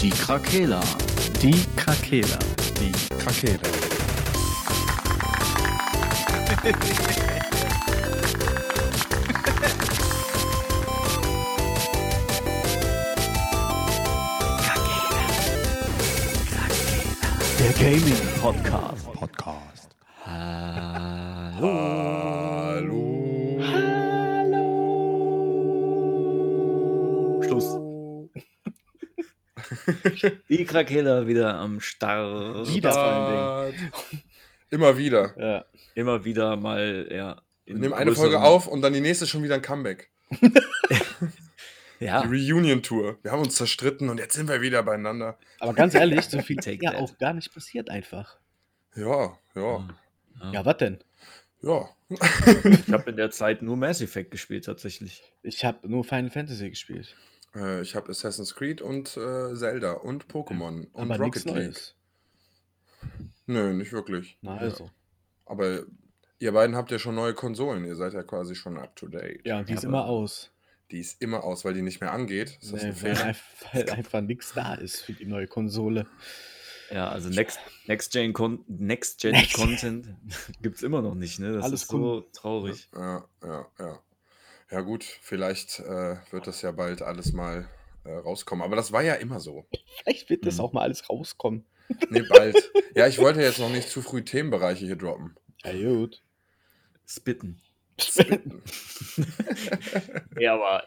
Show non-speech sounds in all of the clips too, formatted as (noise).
Die Krakela. Die Krakela. Die Krakela. Der Gaming Podcast. Podcast. Hallo. (laughs) Die Krakela wieder am Start. Wieder vor allen Immer wieder. Ja, immer wieder mal, ja. Wir in nehmen eine Folge auf und dann die nächste schon wieder ein Comeback. (laughs) Ja, Die Reunion-Tour. Wir haben uns zerstritten und jetzt sind wir wieder beieinander. Aber ganz ehrlich, so viel (laughs) Take ja auch gar nicht passiert einfach. Ja, ja, ja. Ja, was denn? ja. Ich habe in der Zeit nur Mass Effect gespielt, tatsächlich. Ich habe nur Final Fantasy gespielt. Äh, ich habe Assassin's Creed und äh, Zelda und Pokémon und aber Rocket League. Neues. Nö, nicht wirklich. Na also. Aber ihr beiden habt ja schon neue Konsolen. Ihr seid ja quasi schon up to date. Ja, die Ja, ist aber- immer aus. Die ist immer aus, weil die nicht mehr angeht. Ist das Nee, ein weil, Fehler? einfach, weil einfach nichts da ist für die neue Konsole. Ja, also Next, Next Gen, Con Next Gen Next- Content (laughs) gibt es immer noch nicht, ne? Das Alles ist so traurig. Ja, ja, ja. Ja gut, vielleicht äh, wird das ja bald alles mal äh, rauskommen. Aber das war ja immer so. Vielleicht wird das Mhm. auch mal alles rauskommen. Nee, bald. (laughs) ja, ich wollte jetzt noch nicht zu früh Themenbereiche hier droppen. Ja, gut. Spitten. (laughs) Ja, aber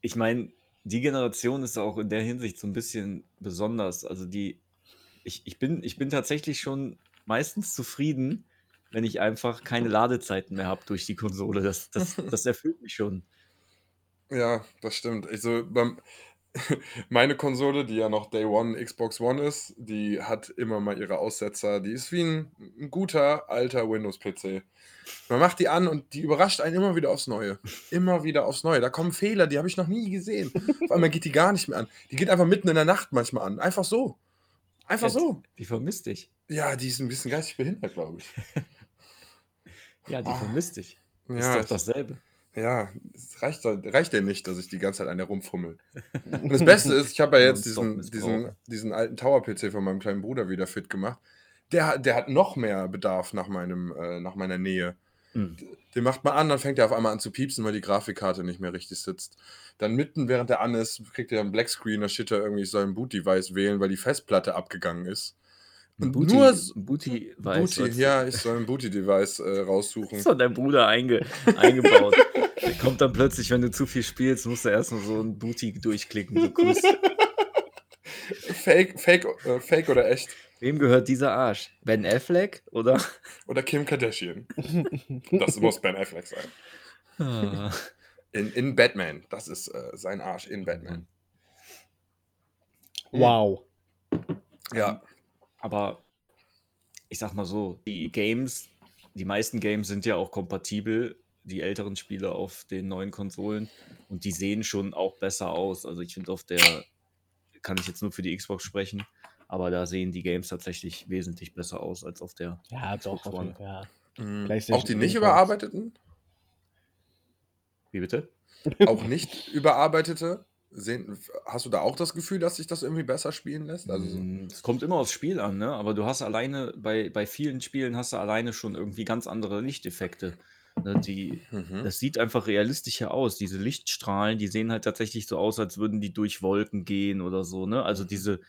ich meine, die Generation ist auch in der Hinsicht so ein bisschen besonders. Also die, ich, ich, bin, ich bin tatsächlich schon meistens zufrieden, wenn ich einfach keine Ladezeiten mehr habe durch die Konsole. Das, das, (laughs) das erfüllt mich schon. Ja, das stimmt. Also beim, (laughs) meine Konsole, die ja noch Day One Xbox One ist, die hat immer mal ihre Aussetzer. Die ist wie ein, ein guter alter Windows-PC. Man macht die an und die überrascht einen immer wieder aufs Neue. Immer wieder aufs Neue. Da kommen Fehler, die habe ich noch nie gesehen. Vor allem geht die gar nicht mehr an. Die geht einfach mitten in der Nacht manchmal an. Einfach so. Einfach Ja, so. Die vermisst dich. Ja, die ist ein bisschen geistig behindert, glaube ich. (laughs) Ja, die Ah. vermisst dich. Ja, ist doch dasselbe. Ja, es reicht, reicht ja nicht, dass ich die ganze Zeit an der rumfummel. (laughs) Und das Beste ist, ich habe ja jetzt diesen, diesen, diesen alten Tower-PC von meinem kleinen Bruder wieder fit gemacht. Der, hat- der hat noch mehr Bedarf nach, meinem, äh, nach meiner Nähe. Hm. Den macht man an, dann fängt er auf einmal an zu piepsen, weil die Grafikkarte nicht mehr richtig sitzt. Dann mitten, während er an ist, kriegt er einen Blackscreen, da steht er irgendwie, ich soll ein Boot-Device wählen, weil die Festplatte abgegangen ist. Und Booty, nur Booty weiß. Booty, ja, ich soll ein Booty-Device äh, raussuchen. Das hat dein Bruder einge, eingebaut. Der kommt dann plötzlich, wenn du zu viel spielst, musst du erstmal so ein Booty durchklicken. So. (laughs) Fake, Fake, äh, Fake oder echt? Wem gehört dieser Arsch? Ben Affleck oder? Oder Kim Kardashian. Das muss Ben Affleck sein. Ah. In, in Batman. Das ist äh, sein Arsch in Batman. Wow. Ja. Aber ich sag mal so, die Games, die meisten Games sind ja auch kompatibel, die älteren Spiele auf den neuen Konsolen und die sehen schon auch besser aus. Also ich finde auf der, kann ich jetzt nur für die Xbox sprechen, aber da sehen die Games tatsächlich wesentlich besser aus als auf der. Ja, doch. Xbox auf One. Ja. Mhm. Auch die nicht überarbeiteten? Wie bitte? Auch nicht überarbeitete? Sehen, hast du da auch das Gefühl, dass sich das irgendwie besser spielen lässt? Also, so- Mm, Es kommt immer aufs Spiel an, ne? Aber du hast alleine, bei, bei vielen Spielen hast du alleine schon irgendwie ganz andere Lichteffekte. Ne? Die, mhm. das sieht einfach realistischer aus. Diese Lichtstrahlen, die sehen halt tatsächlich so aus, als würden die durch Wolken gehen oder so, ne? Also diese,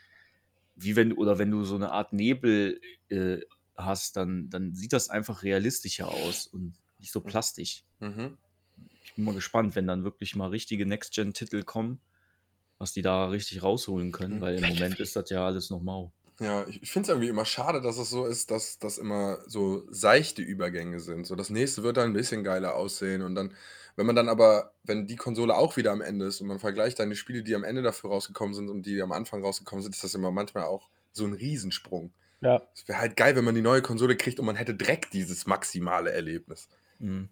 wie wenn, oder wenn du so eine Art Nebel äh, hast, dann, dann sieht das einfach realistischer aus und nicht so plastisch. Mhm. Ich bin mal gespannt, wenn dann wirklich mal richtige Next-Gen-Titel kommen, was die da richtig rausholen können, Mhm. weil im Moment ist das ja alles noch mau. Ja, ich, finde es irgendwie immer schade, dass es so ist, dass das immer so seichte Übergänge sind. So das nächste wird dann ein bisschen geiler aussehen und dann, wenn man dann aber, wenn die Konsole auch wieder am Ende ist und man vergleicht dann die Spiele, die am Ende dafür rausgekommen sind und die am Anfang rausgekommen sind, ist das immer manchmal auch so ein Riesensprung. Ja. Es wäre halt geil, wenn man die neue Konsole kriegt und man hätte direkt dieses maximale Erlebnis. Mhm.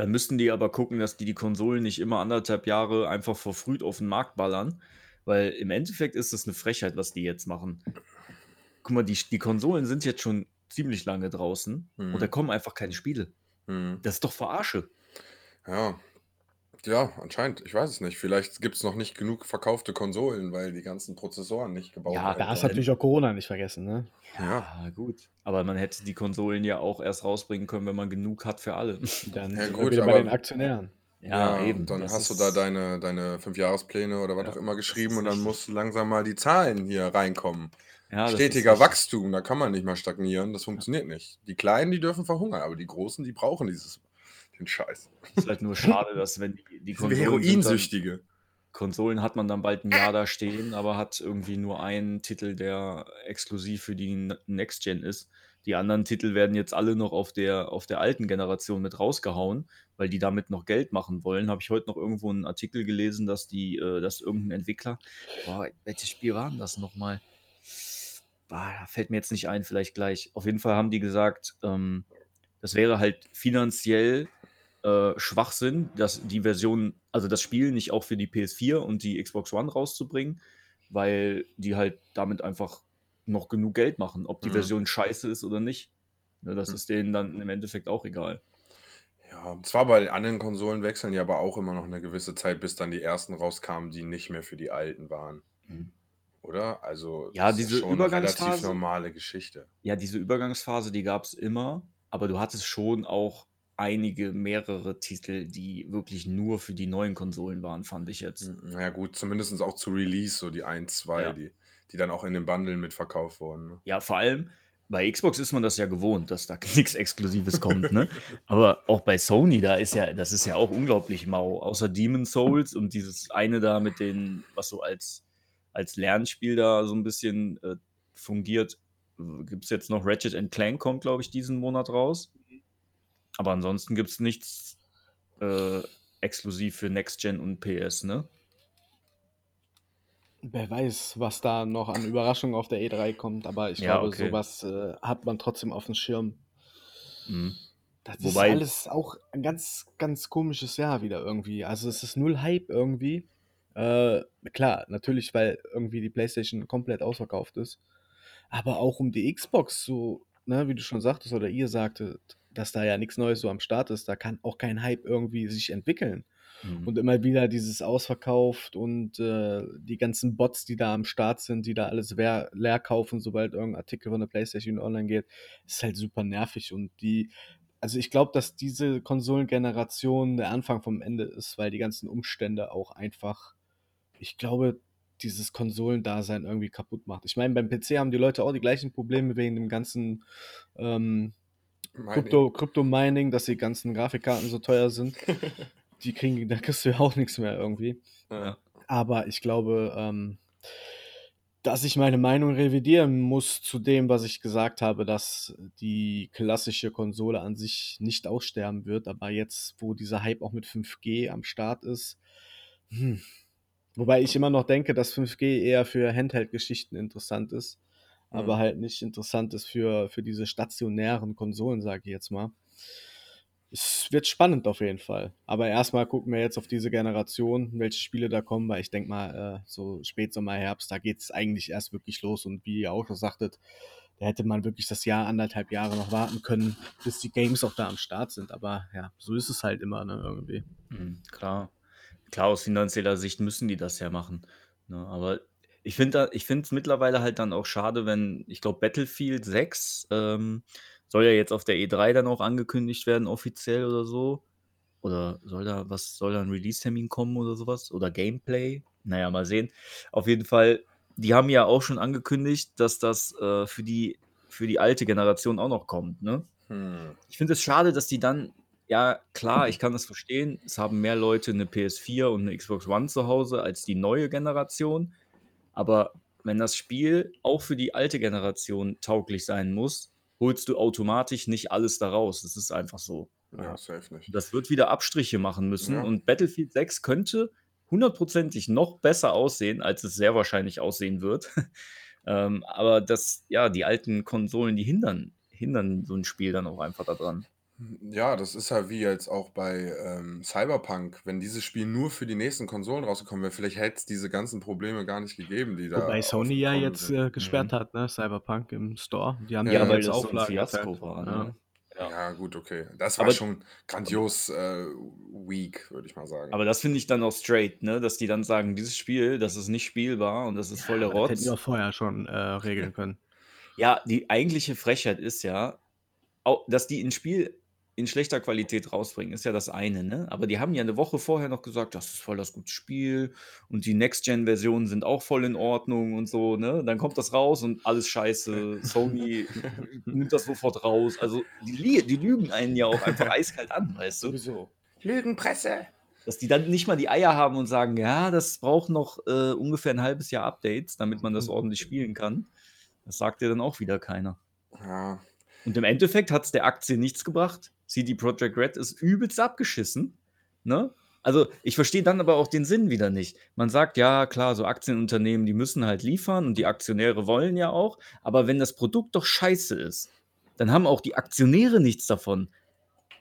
Dann müssten die aber gucken, dass die die Konsolen nicht immer anderthalb Jahre einfach verfrüht auf den Markt ballern, weil im Endeffekt ist es eine Frechheit, was die jetzt machen. Guck mal, die, die Konsolen sind jetzt schon ziemlich lange draußen Mhm. und da kommen einfach keine Spiele. Hm. Das ist doch Verarsche. Ja. Ja, anscheinend. Ich weiß es nicht. Vielleicht gibt es noch nicht genug verkaufte Konsolen, weil die ganzen Prozessoren nicht gebaut Ja, werden Da ist natürlich auch Corona nicht vergessen, ne? Ja. gut. Aber man hätte die Konsolen ja auch erst rausbringen können, wenn man genug hat für alle. (laughs) Dann Ja, gut, wieder bei aber- den Aktionären. Ja, eben. Dann das hast du da deine, deine Fünfjahrespläne oder was Ja, auch immer geschrieben und dann richtig. muss langsam mal die Zahlen hier reinkommen. ja, Stetiger. Wachstum, da kann man nicht mal stagnieren, das funktioniert nicht. Die Kleinen, die dürfen verhungern, aber die Großen, die brauchen dieses, den Scheiß. ist halt nur schade, dass wenn die, die (laughs) Konsolen Heroinsüchtige. Konsolen hat man dann bald ein Jahr da stehen, aber hat irgendwie nur einen Titel, der exklusiv für die Next Gen ist. Die anderen Titel werden jetzt alle noch auf der, auf der alten Generation mit rausgehauen, weil die damit noch Geld machen wollen. Habe ich heute noch irgendwo einen Artikel gelesen, dass die, äh, dass irgendein Entwickler, boah, welches Spiel war denn das nochmal? Boah, da fällt mir jetzt nicht ein, vielleicht gleich. Auf jeden Fall haben die gesagt, ähm, das wäre halt finanziell äh, Schwachsinn, dass die Version, also das Spiel nicht auch für die PS4 und die Xbox One rauszubringen, weil die halt damit einfach noch genug Geld machen, ob die Mhm. Version scheiße ist oder nicht. Ne, das Mhm. ist denen dann im Endeffekt auch egal. Ja, zwar bei anderen Konsolen wechseln die aber auch immer noch eine gewisse Zeit, bis dann die ersten rauskamen, die nicht mehr für die alten waren. Mhm. Oder? Also, Ja, das ist diese schon eine relativ Übergangsphase- normale Geschichte. Ja, diese Übergangsphase, die gab es immer, aber du hattest schon auch einige, mehrere Titel, die wirklich nur für die neuen Konsolen waren, fand ich jetzt. Na ja, gut, zumindest auch zu Release, so die 1, 2, Ja. die, die dann auch in den Bundlen mitverkauft wurden. Ne? Ja, vor allem bei Xbox ist man das ja gewohnt, dass da (laughs) nichts Exklusives kommt, ne? Aber auch bei Sony, da ist ja, das ist ja auch unglaublich mau. Außer Demon Souls und dieses eine da mit den, was so als, als Lernspiel da so ein bisschen äh, fungiert, gibt es jetzt noch Ratchet Clank, kommt, glaube ich, diesen Monat raus. Aber ansonsten gibt es nichts äh, exklusiv für Next Gen und PS, ne? Wer weiß, was da noch an Überraschungen auf der E3 kommt, aber ich Ja, glaube, okay. sowas äh, hat man trotzdem auf dem Schirm. Mhm. Das Wobei- ist alles auch ein ganz, ganz komisches Jahr wieder irgendwie. Also es ist null Hype irgendwie. Äh, klar, natürlich, weil irgendwie die PlayStation komplett ausverkauft ist. Aber auch um die Xbox, so, ne, wie du schon sagtest oder ihr sagtet, dass da ja nichts Neues so am Start ist, da kann auch kein Hype irgendwie sich entwickeln. Mhm. Und immer wieder dieses ausverkauft und äh, die ganzen Bots, die da am Start sind, die da alles leer, leer kaufen, sobald irgendein Artikel von der PlayStation online geht, ist halt super nervig. Und die, also ich glaube, dass diese Konsolengeneration der Anfang vom Ende ist, weil die ganzen Umstände auch einfach, ich glaube, dieses Konsolendasein irgendwie kaputt macht. Ich meine, beim PC haben die Leute auch die gleichen Probleme wegen dem ganzen ähm, Mining. Krypto, Krypto-Mining, dass die ganzen Grafikkarten so teuer sind. (laughs) Die kriegen, da kriegst du ja auch nichts mehr irgendwie. Ja. Aber ich glaube, ähm, dass ich meine Meinung revidieren muss zu dem, was ich gesagt habe, dass die klassische Konsole an sich nicht aussterben wird. Aber jetzt, wo dieser Hype auch mit 5G am Start ist, hm. wobei ich immer noch denke, dass 5G eher für Handheld-Geschichten interessant ist, aber Mhm. halt nicht interessant ist für, für diese stationären Konsolen, sage ich jetzt mal. Es wird spannend auf jeden Fall. Aber erstmal gucken wir jetzt auf diese Generation, welche Spiele da kommen, weil ich denke mal, äh, so Spätsommer, Herbst, da geht es eigentlich erst wirklich los. Und wie ihr auch schon sagtet, da hätte man wirklich das Jahr, anderthalb Jahre noch warten können, bis die Games auch da am Start sind. Aber ja, so ist es halt immer, ne, irgendwie. Mhm, klar. Klar, aus finanzieller Sicht müssen die das ja machen. Ne? Aber ich finde es mittlerweile halt dann auch schade, wenn, ich glaube, Battlefield 6 ähm, soll ja jetzt auf der E3 dann auch angekündigt werden, offiziell oder so. Oder soll da, was soll da ein Release-Termin kommen oder sowas? Oder Gameplay? Naja, mal sehen. Auf jeden Fall, die haben ja auch schon angekündigt, dass das äh, für, die, für die alte Generation auch noch kommt, ne? Hm. Ich finde es schade, dass die dann, ja klar, ich kann das verstehen, es haben mehr Leute eine PS4 und eine Xbox One zu Hause als die neue Generation. Aber wenn das Spiel auch für die alte Generation tauglich sein muss, holst du automatisch nicht alles daraus. Das ist einfach so. Ja, safe nicht. Das wird wieder Abstriche machen müssen. Ja. Und Battlefield 6 könnte hundertprozentig noch besser aussehen, als es sehr wahrscheinlich aussehen wird. (laughs) ähm, aber das, ja, die alten Konsolen, die hindern, hindern so ein Spiel dann auch einfach daran. Ja, das ist halt wie jetzt auch bei ähm, Cyberpunk. Wenn dieses Spiel nur für die nächsten Konsolen rausgekommen wäre, vielleicht hätte es diese ganzen Probleme gar nicht gegeben, die da. Wobei Sony ja aufgekommen jetzt sind. äh, gesperrt hat, ne, Cyberpunk im Store. Die haben Ja, ja, weil jetzt das so ein Auflagen war, Ja. ne? Ja. Ja, gut, okay. Das war Aber schon grandios äh, weak, würde ich mal sagen. aber das finde ich dann auch straight, ne, dass die dann sagen: „Dieses Spiel, das ist nicht spielbar und das ist voll der Aber das hätten die Rotz.“ auch vorher schon äh, regeln (laughs) können. Ja, die eigentliche Frechheit ist ja, dass die 'n Spiel in schlechter Qualität rausbringen, ist ja das eine, ne? Aber die haben ja 'ne Woche vorher noch gesagt: „Das ist voll das gute Spiel und die Next-Gen-Versionen sind auch voll in Ordnung“ und so, ne? Dann kommt das raus und alles scheiße. Sony (laughs) nimmt das sofort raus. Also, die die lügen einen ja auch einfach (laughs) eiskalt an, weißt du? Sowieso. Lügenpresse! Dass die dann nicht mal die Eier haben und sagen: „Ja, das braucht noch, äh, ungefähr 'n halbes Jahr Updates, damit man das Mhm. ordentlich spielen kann.“ Das sagt dir dann auch wieder keiner. Ja. Und im Endeffekt hat's der Aktie nichts gebracht. CD Projekt Red ist übelst abgeschissen, ne? Also, ich verstehe dann aber auch den Sinn wieder nicht. Man sagt: „Ja, klar, so Aktienunternehmen, die müssen halt liefern und die Aktionäre wollen ja auch.“ Aber wenn das Produkt doch scheiße ist, dann haben auch die Aktionäre nichts davon.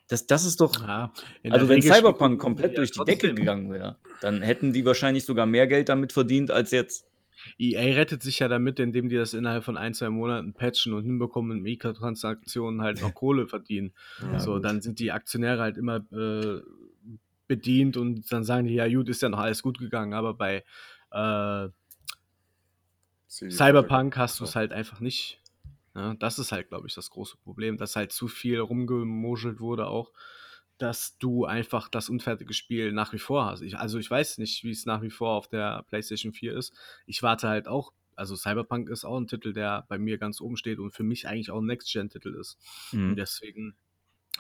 Das das ist doch Ja, also, wenn Cyberpunk komplett durch die Decke gegangen wäre, dann hätten die wahrscheinlich sogar mehr Geld damit verdient als jetzt. EA rettet sich ja damit, indem die das innerhalb von ein, 2 Monaten patchen und hinbekommen, mit Mikrotransaktionen halt noch (laughs) Kohle verdienen. Ja, so, gut. dann sind die Aktionäre halt immer äh, bedient und dann sagen die, ja gut, ist ja noch alles gut gegangen, aber bei äh, Cyberpunk hast du es halt einfach nicht. Ja, das ist halt, glaube ich, das große Problem, dass halt zu viel rumgemoschelt wurde auch, dass du einfach das unfertige Spiel nach wie vor hast. Ich, also ich weiß nicht, wie es nach wie vor auf der PlayStation 4 ist. Ich warte halt auch, also Cyberpunk ist auch ein Titel, der bei mir ganz oben steht und für mich eigentlich auch ein Next-Gen-Titel ist. Und Mhm. deswegen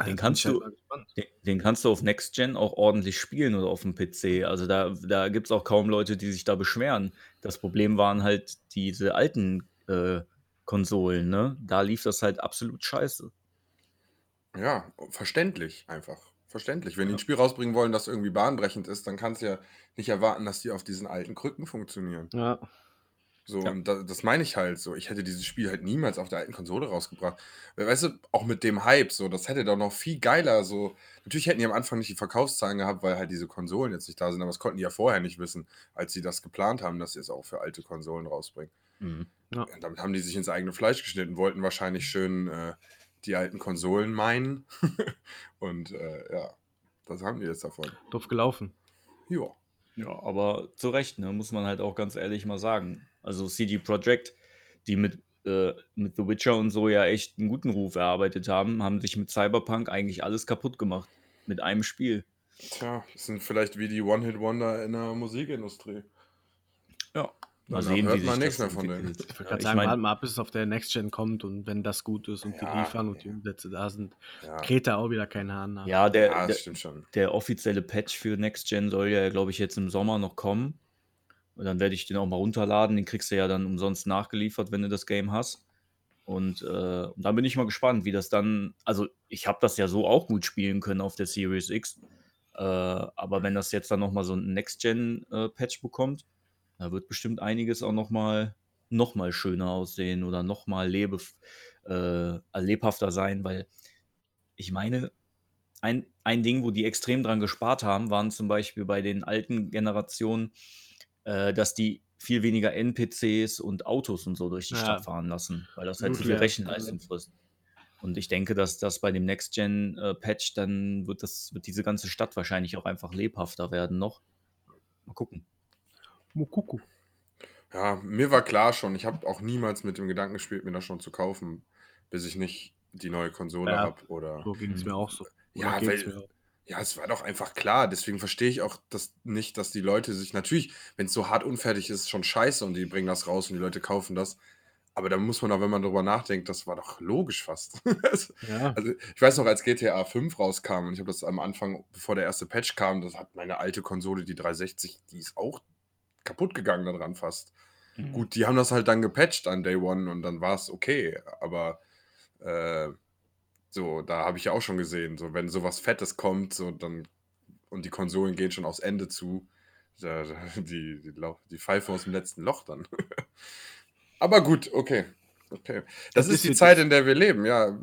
Den äh, bin kannst ich halt du mal gespannt. den den kannst du auf Next Gen auch ordentlich spielen oder auf'm PC. Also, da da gibt's auch kaum Leute, die sich da beschweren. Das Problem waren halt diese alten, äh, Konsolen, ne? Da lief das halt absolut scheiße. Ja, verständlich einfach. Verständlich. Wenn die Ja. 'n Spiel rausbringen wollen, das irgendwie bahnbrechend ist, dann kannst du ja nicht erwarten, dass die auf diesen alten Krücken funktionieren. Ja. So, Ja. und da das meine ich halt so. Ich hätte dieses Spiel halt niemals auf der alten Konsole rausgebracht. Weißt du, auch mit dem Hype so, das hätte doch noch viel geiler so natürlich hätten die am Anfang nicht die Verkaufszahlen gehabt, weil halt diese Konsolen jetzt nicht da sind, aber das konnten die ja vorher nicht wissen, als sie das geplant haben, dass sie es auch für alte Konsolen rausbringen. Mhm. Ja. Und damit haben die sich ins eigene Fleisch geschnitten, wollten wahrscheinlich schön, äh, die alten Konsolen meinen. (laughs) Und, äh, ja, was haben die jetzt davon? Doof gelaufen. Ja. Ja, aber zu Recht, ne, muss man halt auch ganz ehrlich mal sagen. Also, CD Projekt, die mit äh, mit The Witcher und so ja echt 'n guten Ruf erarbeitet haben, haben sich mit Cyberpunk eigentlich alles kaputt gemacht. Mit einem Spiel. Tja, das sind vielleicht wie die One-Hit-Wonder in der Musikindustrie. Ja, mal Danach sehen, hört wie man sich nix das mehr von denen. entwickelt. Ich wollte Ja, sagen, meine warte mal ab, bis es auf der Next Gen kommt und wenn das gut ist und die Ja, liefern und die ja. Umsätze da sind, Ja. kräht da auch wieder kein Hahn nach. Ja, der Ja, der das stimmt schon. der offizielle Patch für Next Gen soll ja, glaube ich, jetzt im Sommer noch kommen. Und dann werde ich den auch mal runterladen. Den kriegst du ja dann umsonst nachgeliefert, wenn du das Game hast. Und, äh, und da bin ich mal gespannt, wie das dann also, ich habe das ja so auch gut spielen können auf der Series X. Äh, aber wenn das jetzt dann noch mal so 'n Next Gen, äh, Patch bekommt, da wird bestimmt einiges auch noch mal noch mal schöner aussehen oder noch mal lebef äh, lebhafter sein, weil ich meine, ein ein Ding, wo die extrem dran gespart haben, waren zum Beispiel bei den alten Generationen, äh, dass die viel weniger NPCs und Autos und so durch die Ja. Stadt fahren lassen, weil das halt zu viel Rechenleistung frisst. Und ich denke, dass das bei dem Next Gen, äh, Patch dann wird das wird diese ganze Stadt wahrscheinlich auch einfach lebhafter werden noch. Mal gucken. Mukuku. Ja, mir war klar schon, ich habe auch niemals mit dem Gedanken gespielt, mir das schon zu kaufen, bis ich nicht die neue Konsole Ja, habe oder so ging's Mhm. mir auch so. Oder Ja, weil auch. ja, es war doch einfach klar. Deswegen verstehe ich auch das nicht, dass die Leute sich natürlich, wenn's so hart unfertig ist, schon scheiße und die bringen das raus und die Leute kaufen das. Aber da muss man auch, wenn man drüber nachdenkt, das war doch logisch fast. (laughs) Also Ja. also, ich weiß noch, als GTA 5 rauskam und ich habe das am Anfang, bevor der erste Patch kam, das hat meine alte Konsole, die 360, die ist auch kaputt gegangen da dran fast. Mhm. Gut, die haben das halt dann gepatcht an Day One und dann war's okay, aber, äh, so, da habe ich ja auch schon gesehen, so wenn so was Fettes kommt, so dann und die Konsolen gehen schon aufs Ende zu, (laughs) die die Lauch die Pfeife aus'm letzten Loch dann. (laughs) Aber gut, okay, okay. Das Das ist ist die Zeit, in der wir leben, ja.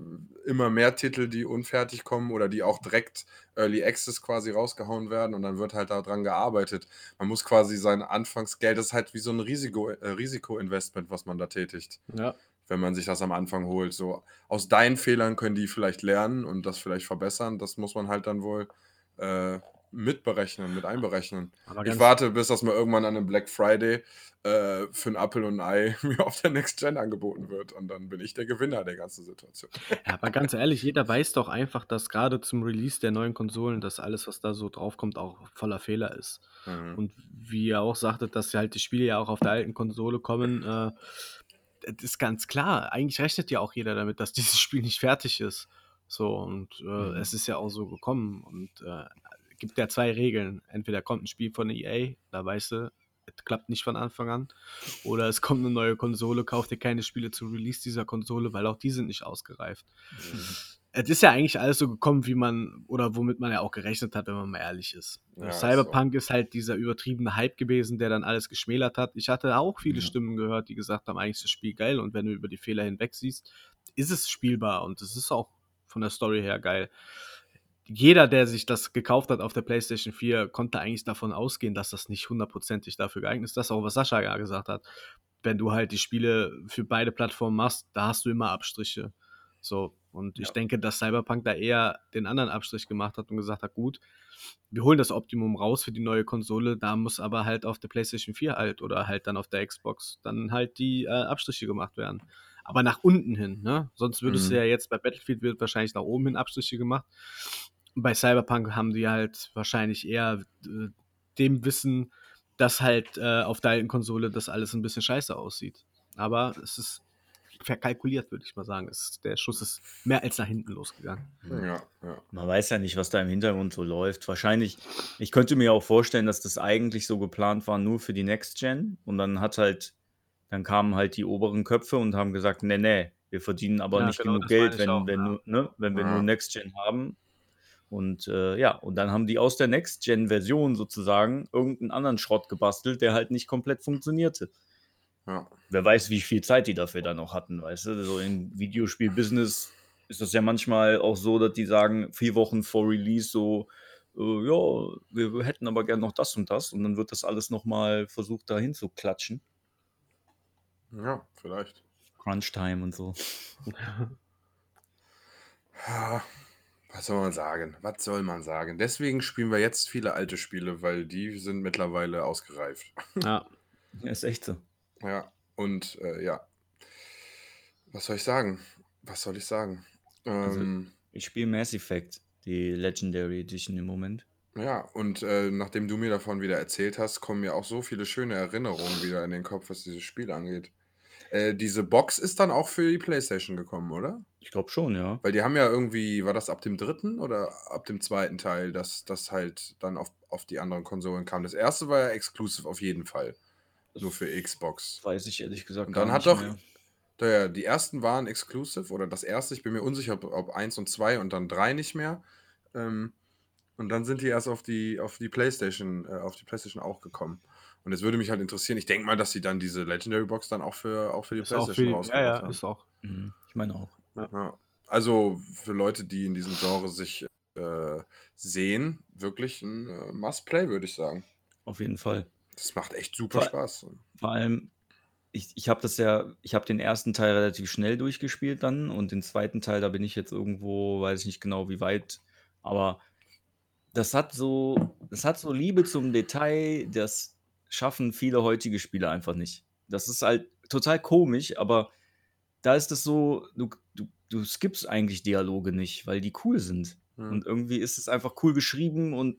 Immer mehr Titel, die unfertig kommen oder die auch direkt Early Access quasi rausgehauen werden und dann wird halt da dran gearbeitet. Man muss quasi sein Anfangsgeld das ist halt wie so 'n Risiko äh, Risikoinvestment, was man da tätigt. Ja. wenn man sich das am Anfang holt. So aus deinen Fehlern können die vielleicht lernen und das vielleicht verbessern. Das muss man halt dann wohl äh, mitberechnen, mit einberechnen. ich warte, bis das mal irgendwann an einem Black Friday äh, für ein Apple und ein Ei (laughs) mir auf der Next Gen angeboten wird. Und dann bin ich der Gewinner der ganzen Situation. Ja, aber ganz ehrlich, jeder weiß doch einfach, dass gerade zum Release der neuen Konsolen, dass alles, was da so draufkommt, auch voller Fehler ist. Mhm. Und wie ihr auch sagtet, dass halt die Spiele ja auch auf der alten Konsole kommen, äh, das ist ganz klar. Eigentlich rechnet ja auch jeder damit, dass (laughs) dieses Spiel nicht fertig ist. So, und äh, mhm. es ist ja auch so gekommen. Und äh, gibt ja zwei Regeln. Entweder kommt ein Spiel von EA, da weißt du, es klappt nicht von Anfang an. Oder es kommt eine neue Konsole, kauft dir keine Spiele zu Release dieser Konsole, weil auch die sind nicht ausgereift. Mhm. Es ist ja eigentlich alles so gekommen, wie man, oder womit man ja auch gerechnet hat, wenn man mal ehrlich ist. Ja, Cyberpunk so. ist halt dieser übertriebene Hype gewesen, der dann alles geschmälert hat. Ich hatte auch viele ja. Stimmen gehört, die gesagt haben, eigentlich ist das Spiel geil und wenn du über die Fehler hinweg siehst, ist es spielbar und es ist auch von der Story her geil jeder, der sich das gekauft hat auf der PlayStation 4, konnte eigentlich davon ausgehen, dass das nicht hundertprozentig dafür geeignet ist. Das ist auch, was Sascha ja gesagt hat. Wenn du halt die Spiele für beide Plattformen machst, da hast du immer Abstriche. So, und ja. ich denke, dass Cyberpunk da eher den anderen Abstrich gemacht hat und gesagt hat, gut, wir holen das Optimum raus für die neue Konsole, da muss aber halt auf der PlayStation 4 halt oder halt dann auf der Xbox dann halt die äh, Abstriche gemacht werden. Aber nach unten hin, ne? Sonst würdest mhm. du ja jetzt bei Battlefield wird wahrscheinlich nach oben hin Abstriche gemacht bei Cyberpunk haben die halt wahrscheinlich eher äh, dem Wissen, dass halt äh, auf der alten Konsole das alles ein bisschen scheiße aussieht. Aber es ist verkalkuliert, würde ich mal sagen. Es, der Schuss ist mehr als nach hinten losgegangen. Ja, ja. Man weiß ja nicht, was da im Hintergrund so läuft. Wahrscheinlich, ich könnte mir auch vorstellen, dass das eigentlich so geplant war, nur für die Next Gen. Und dann hat halt, dann kamen halt die oberen Köpfe und haben gesagt, nee, nee, wir verdienen aber ja, nicht genau, genug Geld, wenn, auch, wenn, ja. nur, ne, wenn wir nur Next Gen haben. Und äh, ja, und dann haben die aus der Next-Gen-Version sozusagen irgendeinen anderen Schrott gebastelt, der halt nicht komplett funktionierte. Ja. Wer weiß, wie viel Zeit die dafür dann noch hatten, weißt du? So im Videospiel-Business ist das ja manchmal auch so, dass die sagen, vier Wochen vor Release so, äh, ja, wir hätten aber gern noch das und das und dann wird das alles nochmal versucht, dahin zu klatschen. Ja, vielleicht. Crunch-Time und so. (laughs) (laughs) ja, was soll man sagen? Was soll man sagen? Deswegen spielen wir jetzt viele alte Spiele, weil die sind mittlerweile ausgereift. (laughs) Ja, ist echt so. Ja, und äh, ja. Was soll ich sagen? Was soll ich sagen? Also, ähm, ich spiele Mass Effect, die Legendary Edition im Moment. Ja, und äh, nachdem du mir davon wieder erzählt hast, kommen mir auch so viele schöne Erinnerungen wieder in den Kopf, was dieses Spiel angeht. Äh, diese Box ist dann auch für die PlayStation gekommen, oder? Ich glaube schon, ja. Weil die haben ja irgendwie, war das ab dem dritten oder ab dem zweiten Teil, dass das halt dann auf, auf die anderen Konsolen kam? Das erste war ja exclusive auf jeden Fall. Nur für Xbox. Weiß ich ehrlich gesagt Und dann hat doch, mehr. die ersten waren exclusive oder das erste, ich bin mir unsicher, ob, ob eins und zwei und dann drei nicht mehr. Ähm, und dann sind die erst auf die, auf die PlayStation, äh, auf die PlayStation auch gekommen. Und es würde mich halt interessieren, ich denke mal, dass sie dann diese Legendary Box dann auch für, auch für die ist PlayStation rausgebracht ja, ja, haben. ist auch. Mhm. Ich meine auch. Ja. Ja. Also für Leute, die in diesem Genre sich äh, sehen, wirklich ein äh, Must-Play, würde ich sagen. Auf jeden Fall. Das macht echt super vor, Spaß. Vor allem, ich, ich habe das ja, ich habe den ersten Teil relativ schnell durchgespielt dann und den zweiten Teil, da bin ich jetzt irgendwo, weiß ich nicht genau wie weit, aber das hat so, das hat so Liebe zum Detail, das schaffen viele heutige Spiele einfach nicht. Das ist halt total komisch, aber da ist es so, du, du, du skippst eigentlich Dialoge nicht, weil die cool sind. Mhm. Und irgendwie ist es einfach cool geschrieben und